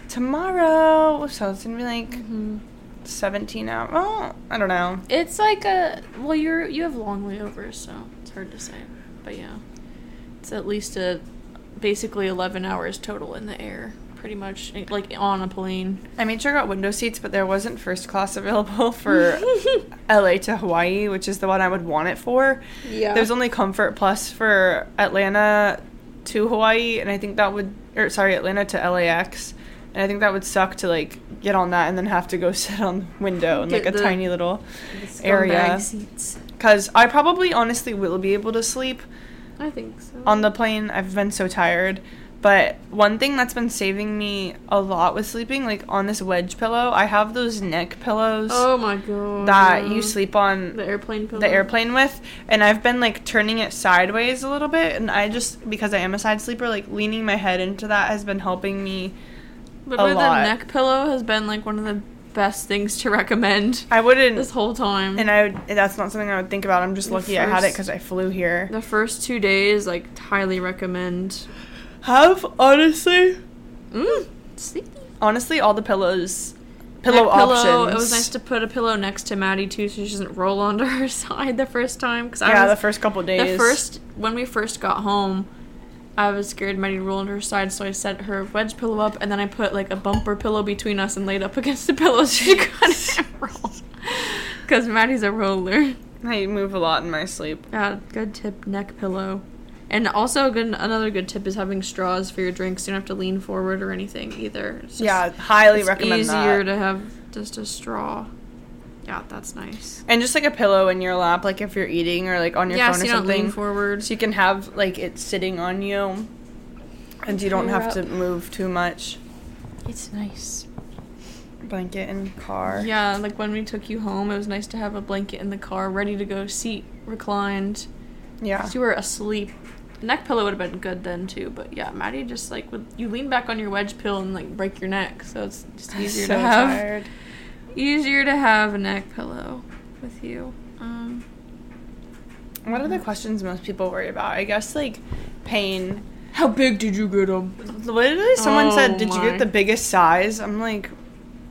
tomorrow, so it's gonna be like Mhm. 17 hours. Oh, I don't know. It's like a well, you're you have long layovers, so it's hard to say. But yeah, it's at least a basically 11 hours total in the air, pretty much like on a plane. I made sure I got window seats, but there wasn't first class available [laughs] for LA to Hawaii, which is the one I would want it for. Yeah. There's only Comfort Plus for Atlanta to Hawaii, and I think that would, or sorry, Atlanta to LAX, and I think that would suck to like get on that and then have to go [laughs] sit on the window in like a the- tiny little area. Because I probably honestly will be able to sleep I think so. on the plane. I've been so tired. But one thing that's been saving me a lot with sleeping, like on this wedge pillow, I have those neck pillows oh my god. that you sleep on the airplane pillow. the airplane with and I've been like turning it sideways a little bit and I just because I am a side sleeper like leaning my head into that has been helping me Literally, the lot. neck pillow has been like one of the best things to recommend [laughs] I wouldn't this whole time. and I would, that's not something I would think about I'm just The lucky I had it cuz I flew here the first two days, like, highly recommend. Have honestly Mm, sleepy. honestly all the pillows pillow Neck options It was nice to put a pillow next to Madi too, so she doesn't roll [laughs] onto her side the first time. Because I yeah was the first couple days the first when we first got home. I was scared Madi roll onto her side, so I set her wedge pillow up, and then I put like a bumper pillow between us and laid up [laughs] against the pillow so she couldn't [laughs] roll. Because Madi's a roller. I move a lot in my sleep Yeah, good tip, neck pillow. And also, good another good tip is having straws for your drinks. You don't have to lean forward or anything either. It's just- yeah highly it's recommend easier that to have just a straw. Yeah, that's nice. and just like a pillow in your lap like if you're eating or like on your yeah, phone so or you don't something lean forward. So you can have like it sitting on you, and you don't Clear have to move too much. It's nice. Blanket in car. Yeah, like when we took you home, it was nice to have a blanket in the car, ready to go, seat reclined. Yeah. 'Cause you were asleep. Neck pillow would have been good then too, but yeah, Madi just like would you lean back on your wedge pill and like break your neck, so it's just easier so to have tired. easier to have a neck pillow with you. Um, What are the questions most people worry about? I guess like pain. how big did you get them? Literally, someone Oh said, "Did you get the biggest size?" I'm like,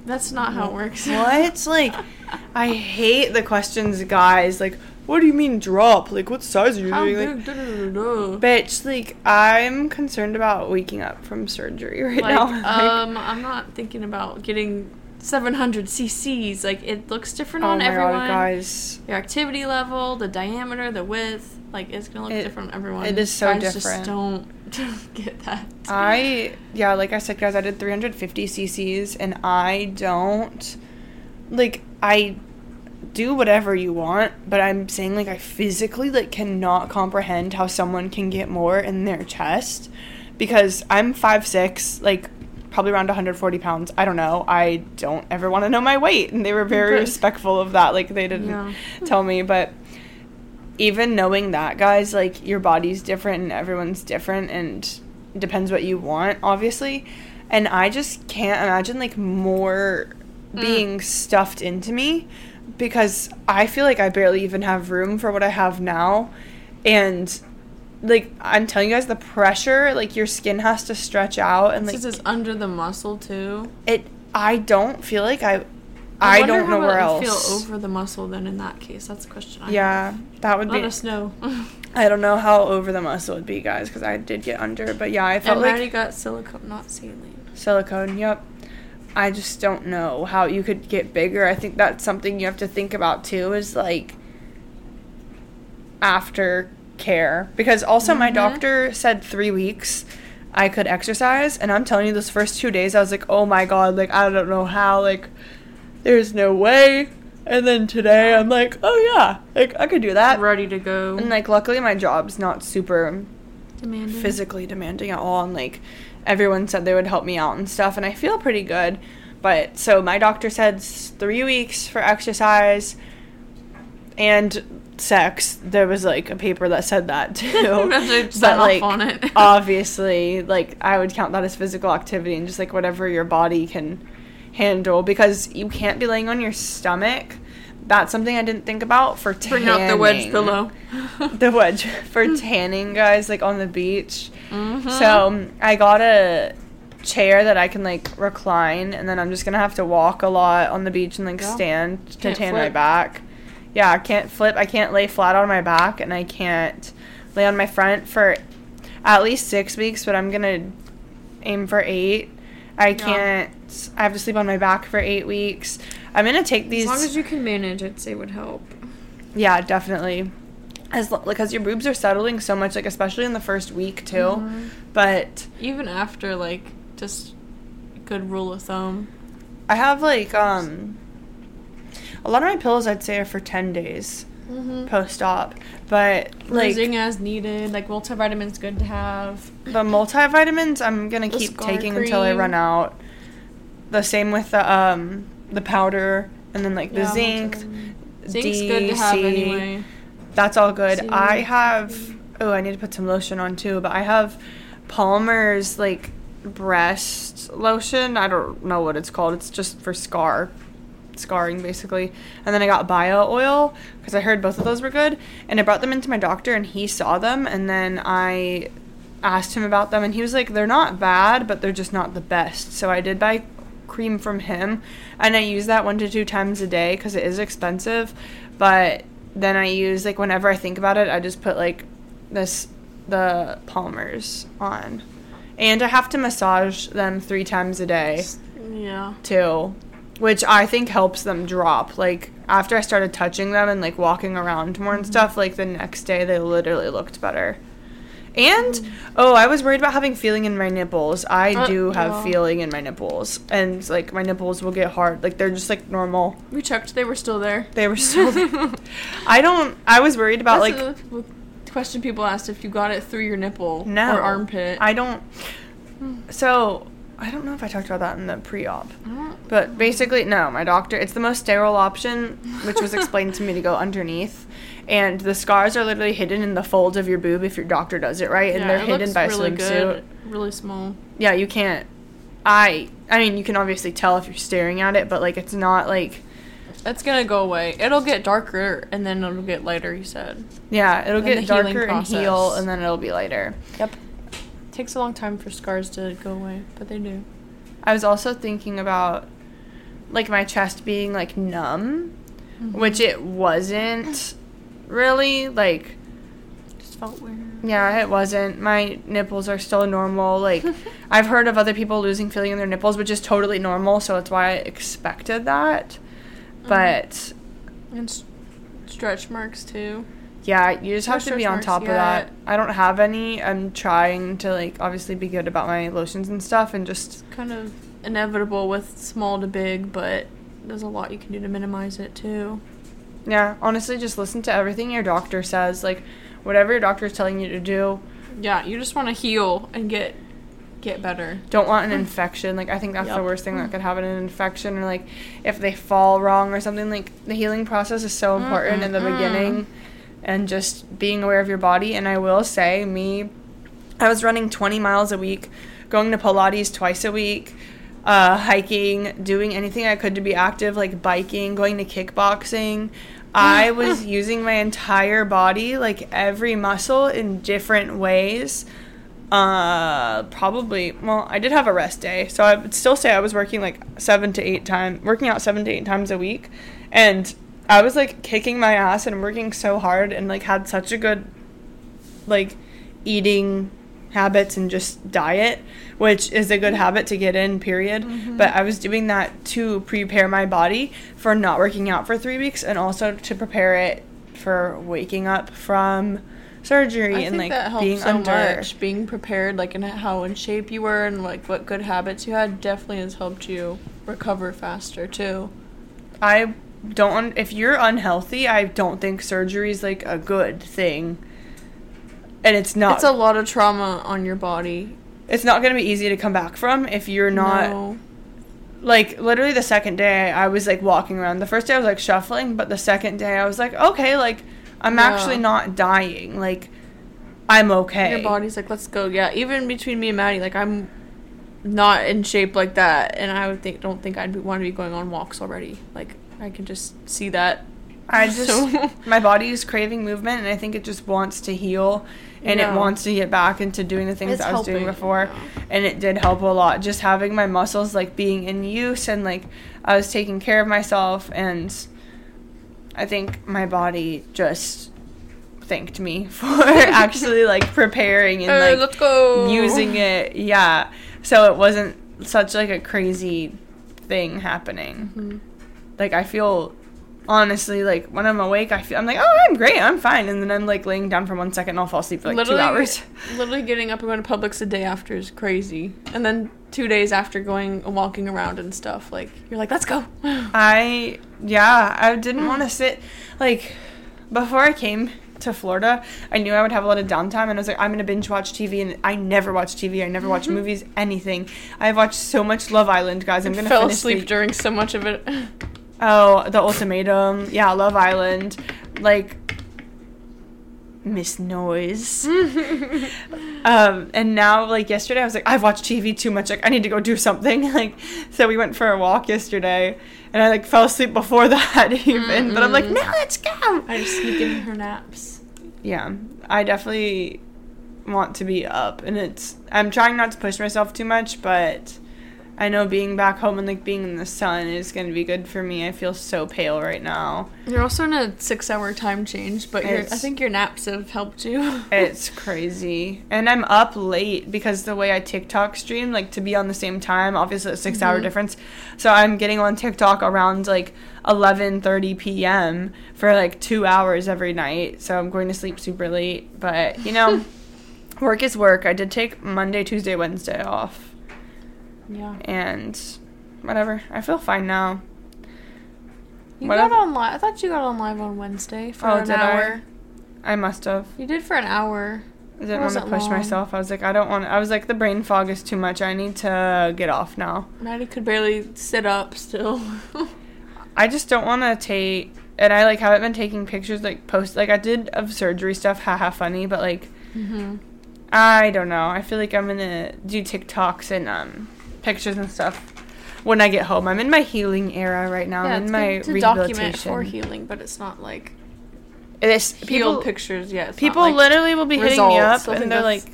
That's not how it works. what? like, [laughs] I hate the questions, guys. Like, what do you mean drop? Like, what size are you How doing? big? Like, Da, da, da, bitch, like, I'm concerned about waking up from surgery [laughs] right Like, now. [laughs] Like, um, I'm not thinking about getting 700 cc's. Like, it looks different oh on my everyone. god, guys. Your activity level, the diameter, the width, like, it's gonna look It- different on everyone. it is so Guys different. Just don't, [laughs] don't get that. I yeah, like I said, guys, I did 350 cc's, and I don't like I do whatever you want, but I'm saying like I physically like cannot comprehend how someone can get more in their chest because I'm five six, like probably around 140 pounds. I don't know. I don't ever want to know my weight. And they were very Okay. respectful of that. Like, they didn't Yeah. tell me. But even knowing that, guys, like, your body's different and everyone's different and depends what you want, obviously. And I just can't imagine, like, more Mm. being stuffed into me because I feel like I barely even have room for what I have now. And like I'm telling you guys the pressure, like your skin has to stretch out and like This is under the muscle too. it I don't feel like I I, wonder don't know where else. Feel over the muscle then in that case. That's a question. I yeah, that would have. Let be us know. [laughs] I don't know how over the muscle would be, guys, cuz I did get under, but yeah, I felt and like already got silicone, not saline. silicone. Yep. I just don't know how you could get bigger. I think that's something you have to think about too is like after care because also my Mhm. doctor said 3 weeks I could exercise and I'm telling you those first 2 days I was like, "Oh my god, like I don't know how like there's no way." And then today I'm like, "Oh yeah, like I could do that." Ready to go. And like luckily my job's not super demanding. physically demanding at all and like everyone said they would help me out and stuff and i feel pretty good. But so my doctor said three weeks for exercise and sex. There was like a paper that said that [laughs] too. [laughs] But like on it. [laughs] obviously like i would count that as physical activity and just like whatever your body can handle because you can't be laying on your stomach that's something i didn't think about for tanning. Bring out the wedge pillow. [laughs] the wedge for tanning guys like on the beach Mhm. so I got a chair that I can like recline, and then I'm just gonna have to walk a lot on the beach and like Yeah. stand to Can't tan my back. Yeah, I can't flip. I can't lay flat on my back, and I can't lay on my front for at least six weeks. But I'm gonna aim for eight. I can't. I have to sleep on my back for eight weeks. I'm gonna take these. as long as you can manage, I'd say would help. yeah, definitely. As lo- because your boobs are settling so much, like especially in the first week too. Mhm. But Even after like just good rule of thumb. I have like um a lot of my pills I'd say are for 10 days Mm-hmm. post op, but like Bruising as needed. Like multivitamins good to have. the multivitamins I'm going to The keep taking until I run out. The same with the um the powder and then like the Yeah, zinc. Zinc's good to have anyway. That's all good. See. I have oh, I need to put some lotion on too, but I have Palmer's like breast lotion. I don't know what it's called. It's just for scar scarring basically. And then I got bio oil because I heard both of those were good and I brought them into my doctor and he saw them and then I asked him about them and he was like they're not bad, but they're just not the best. So I did buy cream from him and I use that one to two times a day because it is expensive, but then I use like whenever I think about it, I just put like this the Palmer's on. And I have to massage them 3 times a day Yeah. too, which I think helps them drop. Like after I started touching them and like walking around more and mm-hmm. stuff, like the next day they literally looked better. And oh, I was worried about having feeling in my nipples. I Uh, do have feeling in my nipples, and like my nipples will get hard. Like they're just like normal. We checked; they were still there. They were still. there. [laughs] I don't. I was worried about like That's a question people asked if you got it through your nipple no or armpit. I don't. So I don't know if I talked about that in the pre-op. But basically, no, my doctor, it's the most sterile option, which was explained to me to go underneath. And the scars are literally hidden in the folds of your boob if your doctor does it right, and Yeah, they're it hidden looks by a really swimsuit. good, really small. Yeah, you can't. I, I mean, you can obviously tell if you're staring at it, but like it's not like, It's gonna go away. It'll get darker and then it'll get lighter. You said. yeah, it'll Then get darker and heal, and then it'll be lighter. Yep. Takes a long time for scars to go away, but they do. I was also thinking about like my chest being like numb, Mm-hmm. which it wasn't really like just felt weird. Yeah, it wasn't. My nipples are still normal. Like, [laughs] I've heard of other people losing feeling in their nipples, which is totally normal, so that's why I expected that. Mm. But, And s- stretch marks too. yeah, you just have to be on top of that. I don't have any. I'm trying to, like, obviously be good about my lotions and stuff and just, Kind of inevitable with small to big, but there's a lot you can do to minimize it too. Yeah, honestly, just listen to everything your doctor says. Like, whatever your doctor is telling you to do. Yeah, you just want to heal and get get better. don't want an infection. Like I think that's the worst thing that could happen an infection or like if they fall wrong or something like the healing process is so important in the beginning and just being aware of your body and I will say me I was running 20 miles a week, going to Pilates twice a week, uh, hiking, doing anything I could to be active, like biking, going to kickboxing. I [laughs] was using my entire body, like every muscle, in different ways. Uh, probably. Well, I did have a rest day, so I would still say I was working like seven to eight times, working out seven to eight times a week, and I was like kicking my ass and working so hard, and like had such a good, like, eating habits and just diet, which is a good mm-hmm. habit to get in, period. Mm-hmm. But I was doing that to prepare my body for not working out for three weeks and also to prepare it for waking up from surgery I and think like being so under. much. Being prepared, like, in how in shape you were, and like what good habits you had, definitely has helped you recover faster too. I don't if you're unhealthy, I don't think surgery is like a good thing. And it's not It's a lot of trauma on your body. it's not going to be easy to come back from if you're not No. like literally the second day I was like walking around. The first day I was like shuffling, but the second day I was like, okay, like I'm Yeah. actually not dying. Like I'm okay. Your body's like, let's go. Yeah, even between me and Madi, like I'm not in shape like that, and I would think don't think I'd be, want to be going on walks already. Like I can just see that. I just [laughs] So- my body is craving movement and I think it just wants to heal and Yeah. it wants to get back into doing the things It's I was doing before. yeah. And it did help a lot. Just having my muscles like being in use and like I was taking care of myself and I think my body just thanked me [laughs] for [laughs] actually like preparing and Hey, like using it. Yeah. So it wasn't such like a crazy thing happening. Mhm. Like I feel honestly like when I'm awake, I feel I'm like, oh, I'm great, I'm fine, and then I'm like laying down for one second, and I'll fall asleep for like literally, two hours. [laughs] literally getting up and going to Publix the day after is crazy, and then two days after going and walking around and stuff, like you're like, let's go. [sighs] I yeah, I didn't mm. want to sit like before I came to Florida. I knew I would have a lot of downtime, and I was like, I'm gonna binge watch TV, and I never watch TV. I never watch mm-hmm. movies, anything. I've watched so much Love Island, guys. I'm gonna fell asleep the- during so much of it. [laughs] Oh, the ultimatum. Yeah, Love Island. Like Miss Noise. [laughs] um, and now like yesterday I was like, I've watched TV too much, like I need to go do something. [laughs] Like so we went for a walk yesterday and I like fell asleep before [laughs] that even. But I'm like, no, let's go. I just sneak in her naps. Yeah. I definitely want to be up and it's I'm trying not to push myself too much, but I know being back home and like being in the sun is going to be good for me. I feel so pale right now. You're also in a six-hour time change, but I think your naps have helped you. [laughs] It's crazy. And I'm up late because the way I TikTok stream, like to be on the same time, obviously a 6 hour Mhm. difference. So I'm getting on TikTok around like 11:30 p.m. for like 2 hours every night. So I'm going to sleep super late, but you know, [laughs] work is work. I did take Monday, Tuesday, Wednesday off yeah. and whatever. I feel fine now. You got on live. I thought you got on live on Wednesday for Oh, an did I? hour. I must have. You did for an hour. I didn't want to push long. myself. I was like, I don't want. I was like, the brain fog is too much. I need to get off now. Madi could barely sit up still. [laughs] I just don't want to take, and I like haven't been taking pictures like post like I did of surgery stuff, haha, funny, but like mm-hmm. I don't know. I feel like I'm gonna do TikToks and um pictures and stuff when I get home. I'm in my healing era right now. Yeah, I'm in my to document for healing, but it's not like It's healed people. pictures yet. It's People like, literally will be hitting me up and they're like,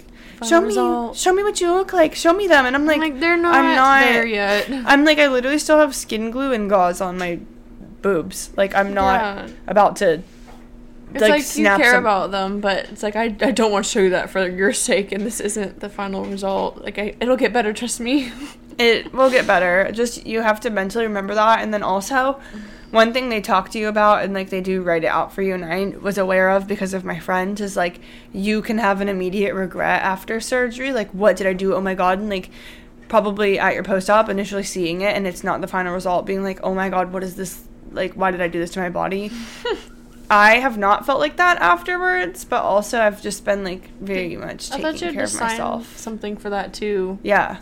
"Show me, result." show me what you look like. Show me them." And I'm I'm like, like, they're not, I'm not there yet. [laughs] I'm like, I literally still have skin glue and gauze on my boobs. Like I'm not Yeah. about to. It's like, like, you care some- about them, but it's like I, I don't want to show you that for your sake, and this isn't the final result. Like I, it'll get better, trust me. [laughs] It will get better. Just you have to mentally remember that, and then also. One thing they talk to you about and like they do write it out for you and I was aware of because of my friend is like you can have an immediate regret after surgery like what did I do oh my god and like probably at your post-op initially seeing it and it's not the final result being like oh my god what is this like why did I do this to my body [laughs] I have not felt like that afterwards, but also I've just been like very much I taking thought you had care to of myself. something for that too. Yeah.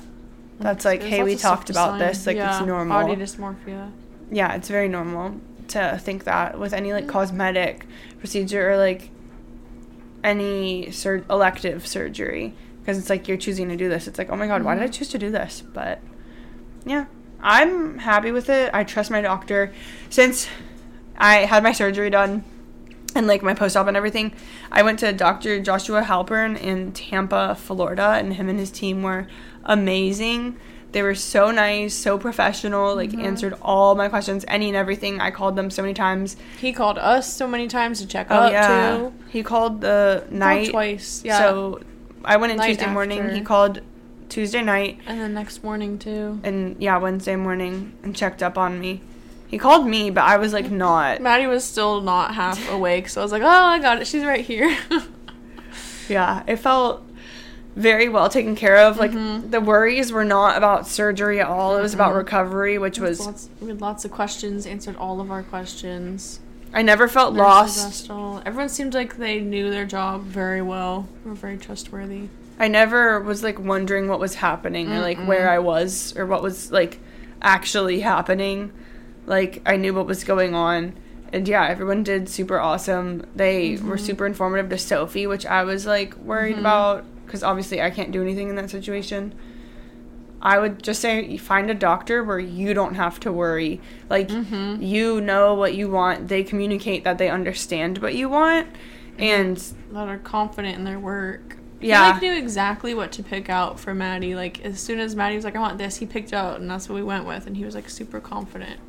That's like, There's hey, we talked about sign. this. Like, Yeah, it's normal. Body dysmorphia. yeah, it's very normal to think that with any Mm. like cosmetic procedure or like any sur- elective surgery because it's like you're choosing to do this. It's like, oh my god, why did I Mhm. choose to do this? But yeah, I'm happy with it. I trust my doctor. Since I had my surgery done and like my post op and everything, I went to Dr. Joshua Halpern in Tampa, Florida, and him and his team were amazing. They were so nice, so professional, like Mhm. answered all my questions, any and everything. I called them so many times. He called us so many times to check Oh up yeah. too. He called the night twice. Yeah. So I went in Night Tuesday morning. after. He called Tuesday night and then next morning too. and yeah, Wednesday morning and checked up on me. He called me, but I was like not. Madi was still not half [laughs] awake, so I was like, "Oh, I got it. She's right here." [laughs] Yeah, it felt very well taken care of. Like Mhm. the worries were not about surgery at all. It was about Mm-mm. recovery, which was lots, we had lots of questions. Answered all of our questions. I never felt lost. Everyone seemed like they knew their job very well. Were very trustworthy. I never was like wondering what was happening or like where I was or what was like actually happening. Like I knew what was going on. And yeah, everyone did super awesome. They were Mhm. super informative to Sophie, which I was like worried Mhm. about because obviously I can't do anything in that situation. I would just say find a doctor where you don't have to worry. Like Mm-hmm. you know what you want. They communicate that they understand what you want. And That are confident in their work. Yeah. He like knew exactly what to pick out for Madi. Like as soon as Madi was like, "I want this," he picked out, and that's what we went with. And he was like super confident.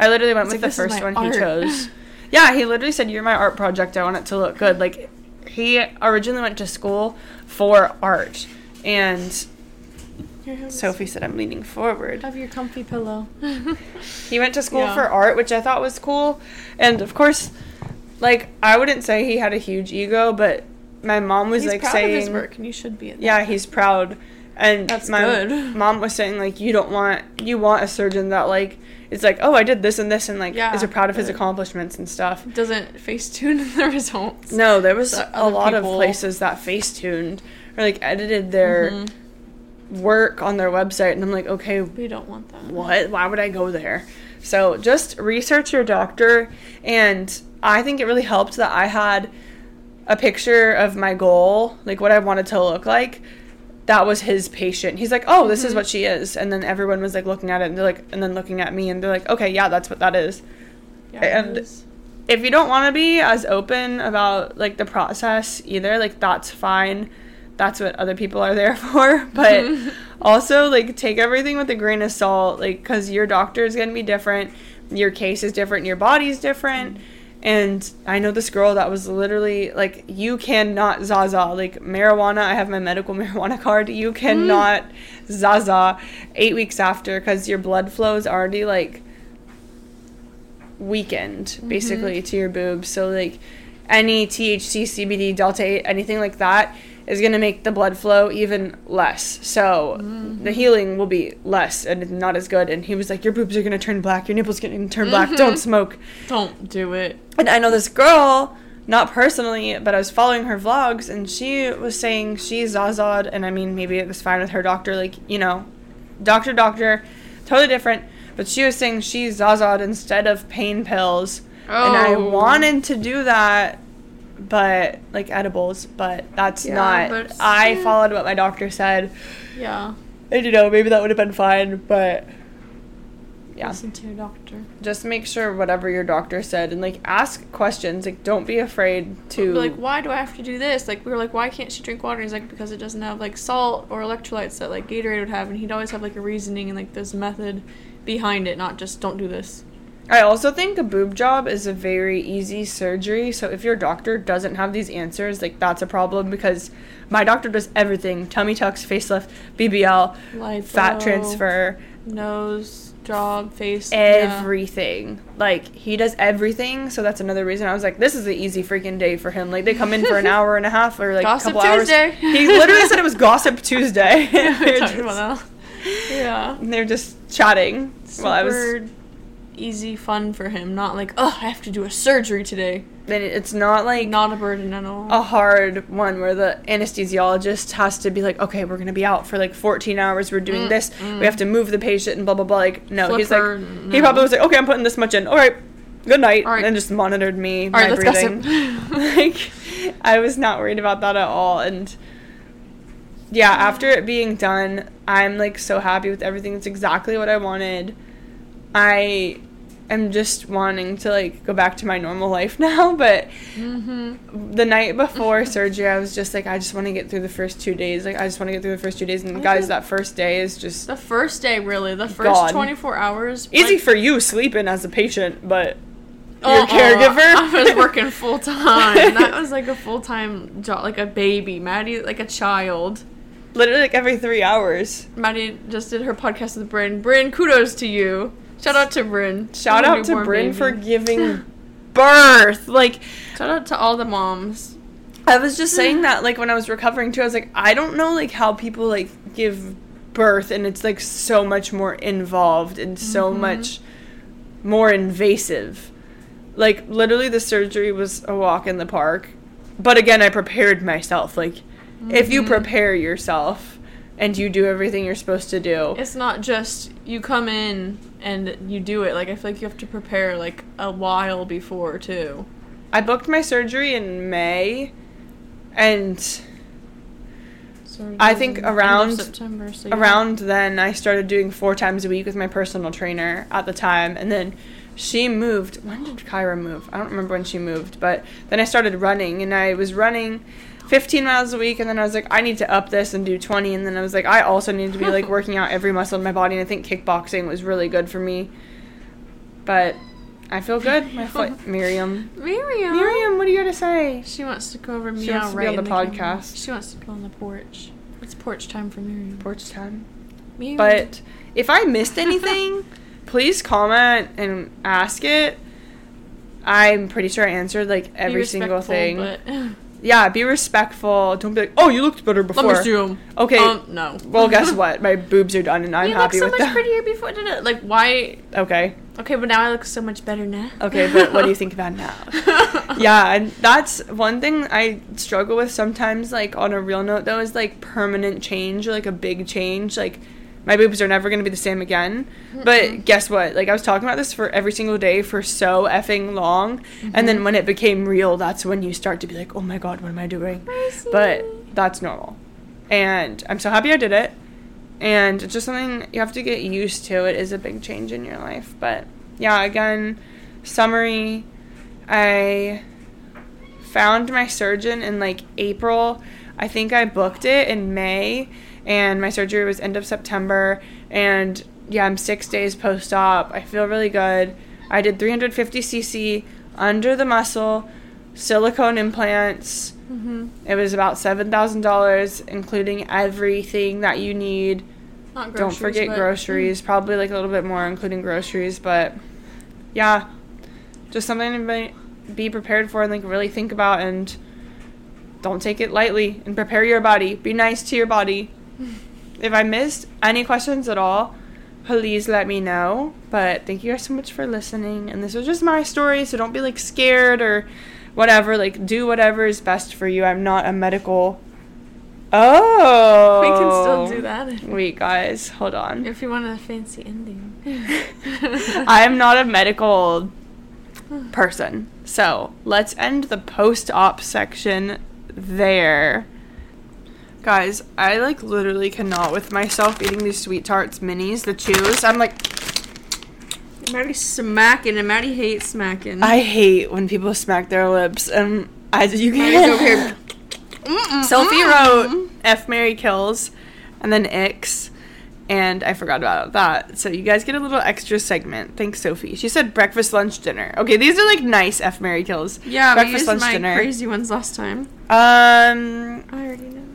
I literally went with like, the first one he chose. [laughs] Yeah, he literally said, "You're my art project. I want it to look good." Like he originally went to school for art, and Sophie said, "I'm leaning forward." Have your comfy pillow. [laughs] He went to school Yeah. for art, which I thought was cool, and of course, like I wouldn't say he had a huge ego, but my mom was He's like proud saying, of his work, and you should be. "Yeah, he's proud." And That's my good. mom was saying like you don't want you want a surgeon that like it's like oh I did this and this and like Yeah, is proud of his accomplishments and stuff. doesn't face tune the [laughs] results. No, there was a lot of places that face tuned or like edited their Mhm. work on their website, and I'm like, okay, We don't want that. what? Why would I go there? So just research your doctor, and I think it really helped that I had a picture of my goal, like what I wanted to look like. That was his patient. He's like, "Oh, this is Mhm. what she is," and then everyone was like looking at it, and they're like, and then looking at me, and they're like, "Okay, yeah, that's what that is." Yeah, And- is. if you don't want to be as open about like the process either like that's fine that's what other people are there [laughs] for but [laughs] also like take everything with a grain of salt like because your doctor is going to be different your case is different your body's different and i know this girl that was literally like you cannot zaza. Like marijuana i have my medical [laughs] marijuana card. You hmm. cannot zaza eight weeks after because your blood flow is already like weakened mm-hmm. basically to your boobs. So like any THC, CBD, delta 8, anything like that is going to make the blood flow even less. So mm-hmm. the healing will be less and not as good. And he was like, Your boobs are going to turn black. Your nipples are going to turn black. Mm-hmm. Don't smoke. Don't do it. And I know this girl, not personally, but I was following her vlogs, and she was saying she's Zazad, and I mean, maybe it was fine with her doctor, like, you know, doctor, doctor, totally different. But she was saying she's Zazad instead of pain pills. Oh. And I Oh. wanted to do that, but, like, edibles, but that's Yeah, not. but- I mm. followed what my doctor said. Yeah. And, you know, maybe that would have been fine, but. Yeah Listen to your doctor. just make sure whatever your doctor said and like ask questions like don't be afraid to Be like, why do I have to do this? Like, we were like, why can't she drink water? And He's like, because it doesn't have like salt or electrolytes that like Gatorade would have, and he'd always have like a reasoning and like this method behind it, not just don't do this. I also think a boob job is a very easy surgery so if your doctor doesn't have these answers like that's a problem because my doctor does everything tummy tucks facelift bbl Lipo, fat transfer nose, job, face, yeah. everything like he does everything so that's another reason i was like this is an easy freaking day for him like they come in for an [laughs] hour and a half or like Gossip a couple Tuesday. hours he literally said it was gossip tuesday [laughs] we talked just- [laughs] about that. Yeah. They're just chatting while I was Super easy fun for him, not like, oh, I have to do a surgery today. Then it's not like Not a burden at all. a hard one where the anesthesiologist has to be like, okay, we're gonna be out for like 14 hours. We're doing mm, this. Mm. We have to move the patient and blah blah blah. Like, no, he's like, Flipper, he probably was like, okay, I'm putting this much in. All right, good night, All right. and just monitored me, All my right, let's breathing. [laughs] [laughs] like, I was not worried about that at all, and yeah, after it being done, I'm like so happy with everything. It's exactly what I wanted. I am just wanting to like go back to my normal life [laughs] now, but mm-hmm. the night before [laughs] surgery, I was just like, I just want to get through the first two days. Like, I just want to get through the first two days. And I guys, that first day is just The first day, really, the first God. 24 hours. easy like, for you sleeping as a patient, but your uh-uh, caregiver. [laughs] I was working full time. that was like a full time job, like a baby. Madi, like a child. literally like every three hours. Madi just did her podcast with Bryn. Bryn, kudos to you. Shout out to Bryn. Shout out to Bryn baby. for giving [laughs] birth. Like, Shout out to all the moms. I was just saying that, like, when I was recovering too, I was like, I don't know, like, how people, like, give birth and it's, like, so much more involved and so Mm-hmm. much more invasive. Like, literally, the surgery was a walk in the park. But again, I prepared myself. Like, if Mm-hmm. you prepare yourself and you do everything you're supposed to do, It's not just you come in and you do it. Like I feel like you have to prepare like a while before too. I booked my surgery in May and So I think around- September. So yeah. around then I started doing four times a week with my personal trainer at the time and then she moved when did Kyra move? I don't remember when she moved, but then I started running and I was running 15 miles a week and then I was like I need to up this and do 20 and then I was like I also need to be like [laughs] working out every muscle in my body and I think kickboxing was really good for me. But I feel good. My [laughs] foot Miriam. Miriam. Miriam, what do you got to say? She wants to go over wants to be on the camera. podcast. She wants to go on the porch. It's porch time for Miriam. Porch time. Miriam. But if I missed anything, [laughs] please comment and ask it. I'm pretty sure I answered like every single thing. Yeah, be respectful. Don't be like, "Oh, you looked better before." let me zoom. Okay. Um, no. well, guess [laughs] what? My boobs are done, and I'm happy. you happy look so with much that. prettier before, did it? Like why? Okay. Okay, but now I look so much better now. Okay, but what do you think about now? [laughs] yeah, and that's one thing I struggle with sometimes. Like on a real note, though, is like permanent change or like a big change. Like my boobs are never gonna be the same again. But guess what? Like I was talking about this for every single day for so effing long, and then when it became real, that's when you start to be like, oh my god, what am I doing? But that's normal, and I'm so happy I did it. And it's just something you have to get used to. It is a big change in your life, but yeah, again, summary, I found my surgeon in like April. I think I booked it in May, and my surgery was end of September. And yeah, I'm six days post op. I feel really good. I did 350 cc under the muscle, silicone implants. Mm-hmm. It was about seven thousand dollars, including everything that you need. Not Don't forget but- groceries. Probably like a little bit more, including groceries. But yeah, just something to be, be prepared for and like really think about and don't take it lightly and prepare your body. Be nice to your body. If I missed any questions at all, please let me know. But thank you guys so much for listening. And this was just my story, so don't be like scared or whatever. Like do whatever is best for you. I'm not a medical. Oh, We can still oh. do that Wait, guys, hold on. if you want a fancy ending. [laughs] I am not a medical [sighs] person. So let's end the post op section there. Guys, I like literally cannot with myself eating these SweeTarts minis, the chews. I'm like, Madi's smacking, and Madi hates smacking. I hate when people smack their lips, and I you can't. over here. Mm-mm, [laughs] Sophie mm-mm. wrote F Mary kills, and then X and I forgot about that. So you guys get a little extra segment. Thanks, Sophie. She said breakfast, lunch, dinner. Okay, these are like nice F Mary kills. Yeah, breakfast, lunch, my dinner. crazy ones last time. Um, I already know.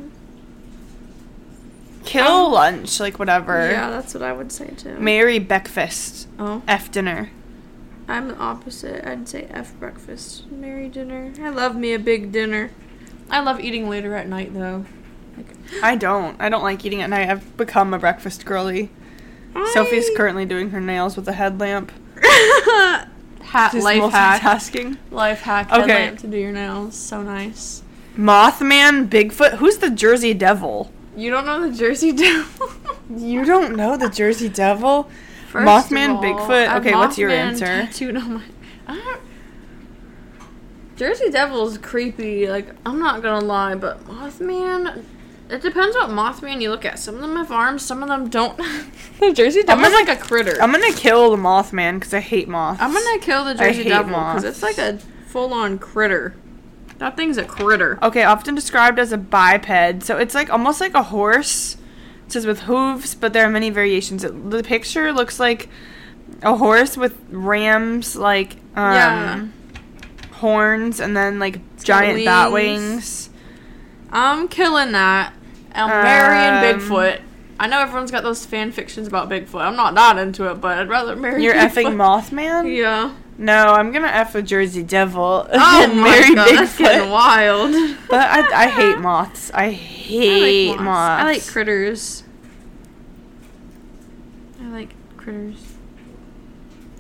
Kill Um, lunch, like whatever. Yeah, that's what I would say too. Mary breakfast, Oh, F dinner. I'm the opposite. I'd say F breakfast, Mary dinner. I love me a big dinner. I love eating later at night though. Like, I don't. I don't like eating at night. I've become a breakfast girly. Sophie's currently doing her nails with a headlamp. [laughs] hat Just life hack. Life hack. Okay. Headlamp to do your nails. So nice. Mothman, Bigfoot. Who's the Jersey Devil? You don't know the Jersey [laughs] Devil? You don't know the Jersey Devil? First Mothman, all, Bigfoot? Okay, what's your answer? Tattooed on my. I don't. Jersey Devil's creepy. Like I'm not gonna lie, but Mothman. It depends what Mothman you look at. Some of them have arms, some of them don't. [laughs] the Jersey I'm Devil's gonna- like a critter. I'm gonna kill the Mothman because I hate moths. I'm gonna kill the Jersey Devil because it's like a full-on critter. That thing's a critter. Okay, often described as a biped, so it's like almost like a horse. It says with hooves, but there are many variations. It, the picture looks like a horse with rams, like um, Yeah. horns, and then like got giant bat wings. wings. I'm killing that. I'm marrying Um, Bigfoot. I know everyone's got those fan fictions about Bigfoot. I'm not that into it, but I'd rather marry. You're Bigfoot. effing Mothman. [laughs] Yeah. No, I'm gonna eff the Jersey Devil [laughs] Oh and my marry god, that's getting wild. [laughs] But I, I hate moths. I hate I like moths. moths. I like critters. I like critters.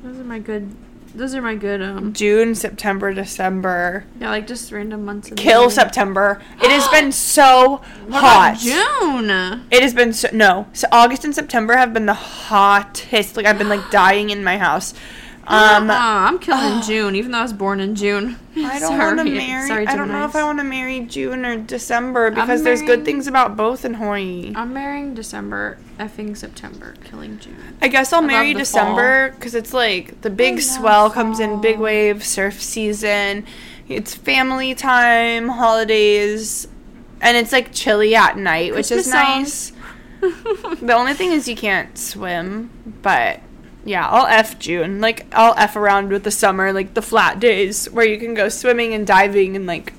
Those are my good. Those are my good. Um. June, September, December. Yeah, like just random months. of the Kill. September. It has [gasps] been so What hot. about June? It has been so no. So August and September have been the hottest. Like I've been like dying in my house. Um, uh I'm killing oh. June, even though I was born in June. [laughs] I don't want to marry. Sorry, I don't know if I want to marry June or December because there's good things about both in Hawaii. I'm marrying December, effing September, killing June. I guess I'll I marry December because it's like the big swell comes in, big fall. wave, surf season. It's family time, holidays, and it's like chilly at night, which is nice. [laughs] The only thing is you can't swim, but yeah, I'll F June. Like I'll F around with the summer, like the flat days where you can go swimming and diving and like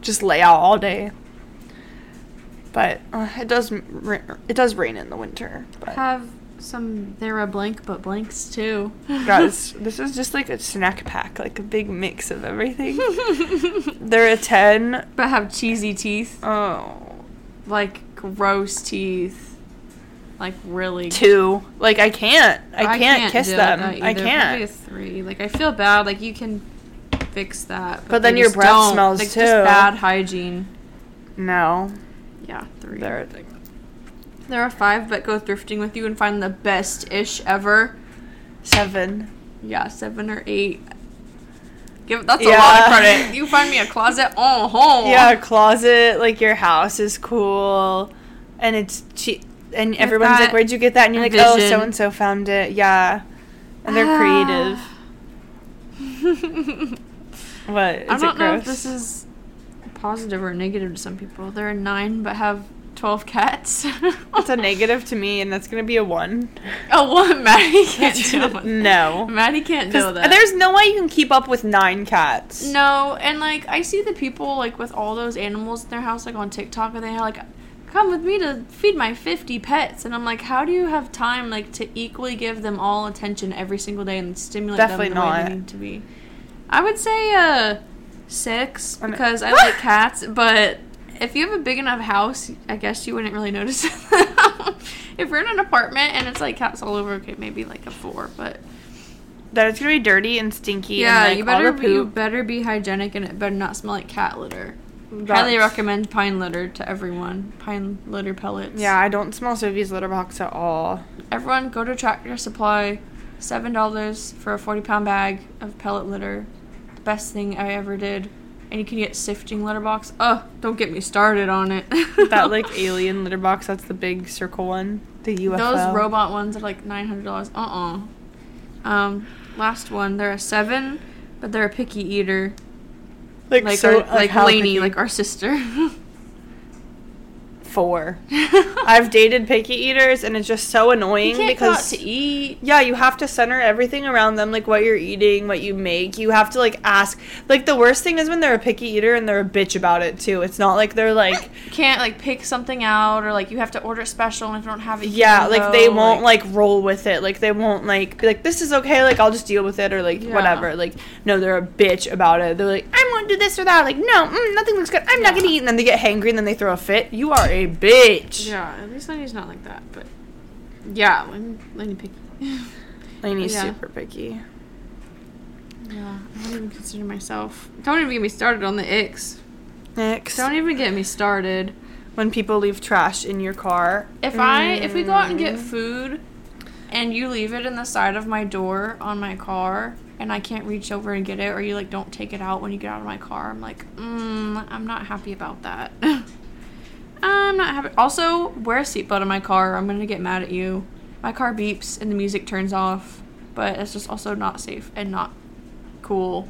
just lay out all day. But uh, it does it does rain in the winter. But Have some. They're a blank, but blanks too. guys, [laughs] this is just like a snack pack, like a big mix of everything. [laughs] They're a ten. but have cheesy teeth, Oh, like gross teeth, like really. two. Like I can't. I can't, kiss them. that uh, I either. Probably a can't. three. Like I feel bad. Like you can fix that, But they then your breath don't. smells like, too. Just bad hygiene. No, Yeah, three. they're a. There are five, but go thrifting with you and find the best ish ever. seven. Yeah, seven or eight. Give that's a lot of credit. You find me a closet. Oh, [laughs] uh-huh. ho. Yeah, closet. Like your house is cool, and it's cheap. And everyone's like, "Where'd you get that?" And you're like, "Oh, so and so found it." Yeah, and they're Ah. creative. [laughs] What? Is I don't know if this is positive or negative to some people. There are nine, but have twelve cats. [laughs] It's a negative to me, and that's gonna be a one. oh, [laughs] what? Madi can't do no. Madi can't do that. There's no way you can keep up with nine cats. No, and like I see the people like with all those animals in their house, like on TikTok, and they have like, come with me to feed my fifty pets, and I'm like, how do you have time like to equally give them all attention every single day and stimulate Definitely them the way not. they need to be? I would say uh six because I [laughs] like cats, but if you have a big enough house, I guess you wouldn't really notice. [laughs] if you're in an apartment and it's like cats all over, okay, maybe like a four, but That it's gonna be dirty and stinky. yeah, and, like, you better you better be hygienic and it better not smell like cat litter. Highly recommend pine litter to everyone. Pine litter pellets. Yeah, I don't smell Sophie's litter box at all. Everyone go to Tractor Supply. Seven dollars for a forty pound bag of pellet litter. The best thing I ever did. And you can get sifting litter box. Oh, don't get me started on it. That [laughs] like alien litter box. That's the big circle one. The UFO. Those robot ones are like nine hundred dollars. Uh uh Um, last one. They're a seven, but they're a picky eater. Like Like so, our, like Lainey, like our sister. [laughs] four. [laughs] I've dated picky eaters, and it's just so annoying you can't because to eat. Yeah, you have to center everything around them, like what you're eating, what you make. You have to like ask. Like the worst thing is when they're a picky eater and they're a bitch about it too. It's not like they're like, [laughs] can't like pick something out or like you have to order special and if you don't have it. yeah, like they won't like roll with it. Like they won't like be like, this is okay. Like I'll just deal with it or like Yeah. whatever. Like no, they're a bitch about it. They're like, I won't do this or that. Like no, mm, nothing looks good. I'm not gonna eat. And then they get hangry and then they throw a fit. You are a bitch. Yeah, at least Lainey's not like that, but yeah, Lainey picky. [laughs] Lainey's Yeah. super picky. Yeah, I don't even consider myself. Don't even get me started on the icks. Next, Don't even get me started. when people leave trash in your car. If I if we go out and get Mm. food and you leave it in the side of my door on my car and I can't reach over and get it or you like don't take it out when you get out of my car, I'm like, mm, I'm not happy about that. [laughs] I'm not happy. Also, wear a seatbelt in my car. I'm gonna get mad at you. My car beeps and the music turns off, but it's just also not safe and not cool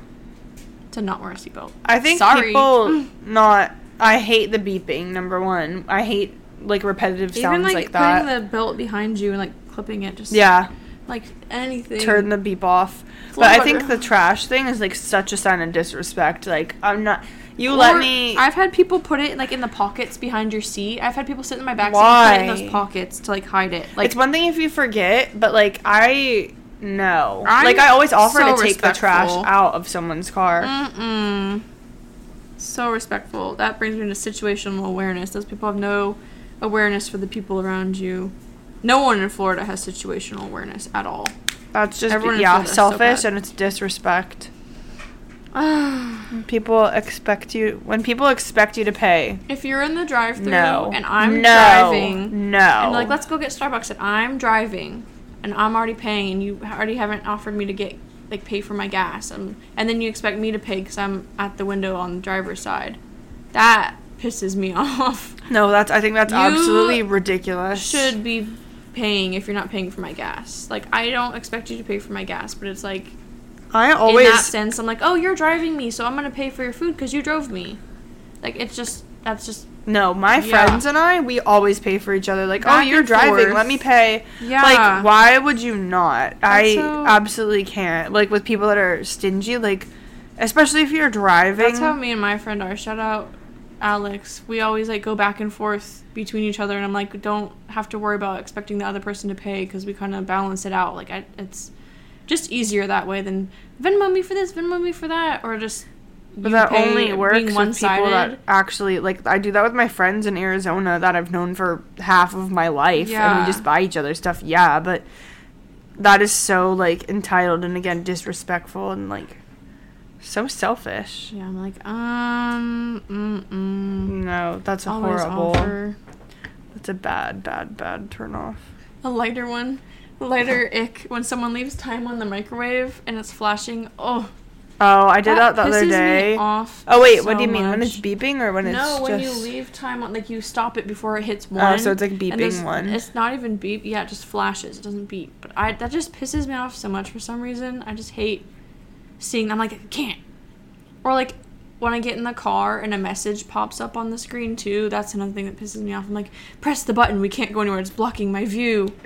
to not wear a seatbelt. I think Sorry. people [laughs] not. I hate the beeping. Number one, I hate like repetitive sounds Even like, like, that. putting the belt behind you and like clipping it, just yeah, like anything. turn the beep off. But I think the trash thing is like such a sign of disrespect. Like I'm not. You let me. I've had people put it like in the pockets behind your seat. I've had people sit in my back seat and put it in those pockets to like hide it. Like it's one thing if you forget, but like I no. I'm like I always offer so to take the trash out of someone's car. Mm-mm. So respectful. That brings me to situational awareness. Those people have no awareness for the people around you. No one in Florida has situational awareness at all. That's just Everyone yeah, is so selfish and it's disrespect. [sighs] People expect you when people expect you to pay. if you're in the drive-through No. and I'm no. driving, No. and like let's go get Starbucks, and I'm driving, and I'm already paying, and you already haven't offered me to get like pay for my gas, and and then you expect me to pay because I'm at the window on the driver's side. That pisses me [laughs] off. No, that's I think that's You absolutely ridiculous. should be paying if you're not paying for my gas. Like I don't expect you to pay for my gas, but it's like I in that always sense, I'm like, oh, you're driving me, so I'm gonna pay for your food because you drove me. Like it's just that's just No, my Yeah. friends and I, we always pay for each other. Like, oh, you're driving, forth. let me pay. yeah. Like, why would you not? I so- absolutely can't. Like with people that are stingy, like especially if you're driving. That's how me and my friend are. Shout out Alex. We always like go back and forth between each other, and I'm like, don't have to worry about expecting the other person to pay because we kind of balance it out. Like I, it's just easier that way than Venmo me for this, Venmo me for that, or just. But that only works with people one-sided. that actually like I do that with my friends in Arizona that I've known for half of my life, and we just buy each other stuff. Yeah, but that is so like entitled and again disrespectful and like so selfish. Yeah, I'm like, um, mm mm. No, that's a Always horrible. offer That's a bad, bad, bad turn off. a lighter one. Lighter ick when someone leaves time on the microwave and it's flashing. Oh, Oh, I did that, the pisses other day. Oh wait, what do you mean? When it's beeping or when it's no, when you leave time on, like you stop it before it hits oh, one. Oh, so it's like beeping one. It's not even beep. Yeah, it just flashes. It doesn't beep. But I that just pisses me off so much for some reason. I just hate seeing. I'm like, I can't. Or like when I get in the car and a message pops up on the screen too. That's another thing that pisses me off. I'm like, press the button. We can't go anywhere. It's blocking my view. [laughs]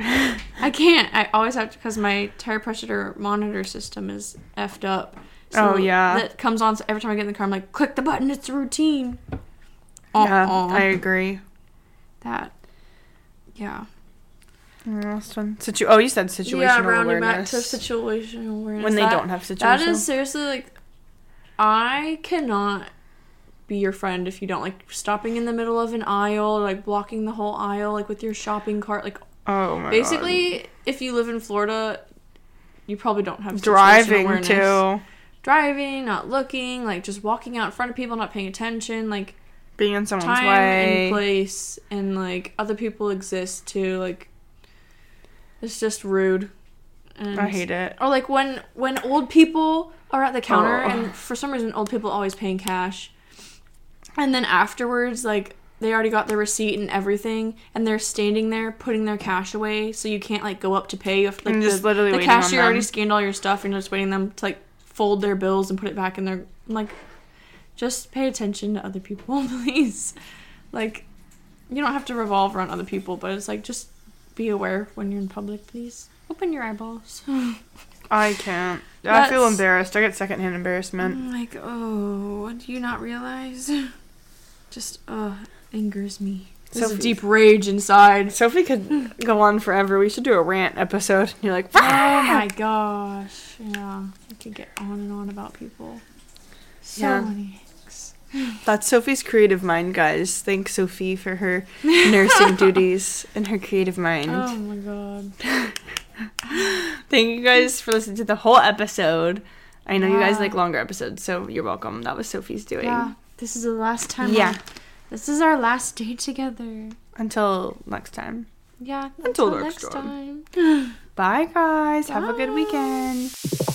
I can't. I always have to because my tire pressure monitor system is effed up. Oh, yeah. That comes on so every time I get in the car. I'm like, click the button. It's a routine. yeah, Uh-uh. I agree. that. Yeah. Last one. Situ- oh, you said situational awareness. yeah, rounding back to situational awareness. when they That- don't have situational. That is seriously like, I cannot be your friend if you don't like stopping in the middle of an aisle, like blocking the whole aisle, like with your shopping cart. Like oh my basically, if you live in Florida, you probably don't have God. driving too, Driving, not looking, like just walking out in front of people, not paying attention, like being in someone's time way. and place, and like other people exist too. Like it's just rude. And I hate it. or like when when old people are at the counter Oh. and for some reason old people always paying cash. And then afterwards like they already got their receipt and everything and they're standing there putting their cash away so you can't like go up to pay if like And just the, literally the cashier already scanned all your stuff and you're just waiting them to like fold their bills and put it back in their I'm like just pay attention to other people [laughs] please. Like you don't have to revolve around other people but it's like just be aware when you're in public please. Open your eyeballs. [laughs] I can't. I feel embarrassed. I get secondhand embarrassment. I'm like, oh, do you not realize? [laughs] Just, uh, angers me. Sophie- deep rage inside. Sophie could [sighs] go on forever. We should do a rant episode. And [laughs] you're like, Oh my gosh. Yeah. I could get on and on about people. So Yeah. many icks. [sighs] That's Sophie's creative mind, guys. Thank Sophie for her nursing [laughs] duties and her creative mind. Oh my god. Thank you guys for listening to the whole episode. I know you guys like longer episodes, so you're welcome. That was Sophie's doing. Yeah. This is the last time. Yeah. This is our last day together. Until next time. Yeah. Until Until next next time. [gasps] Bye, guys. Have a good Bye. weekend.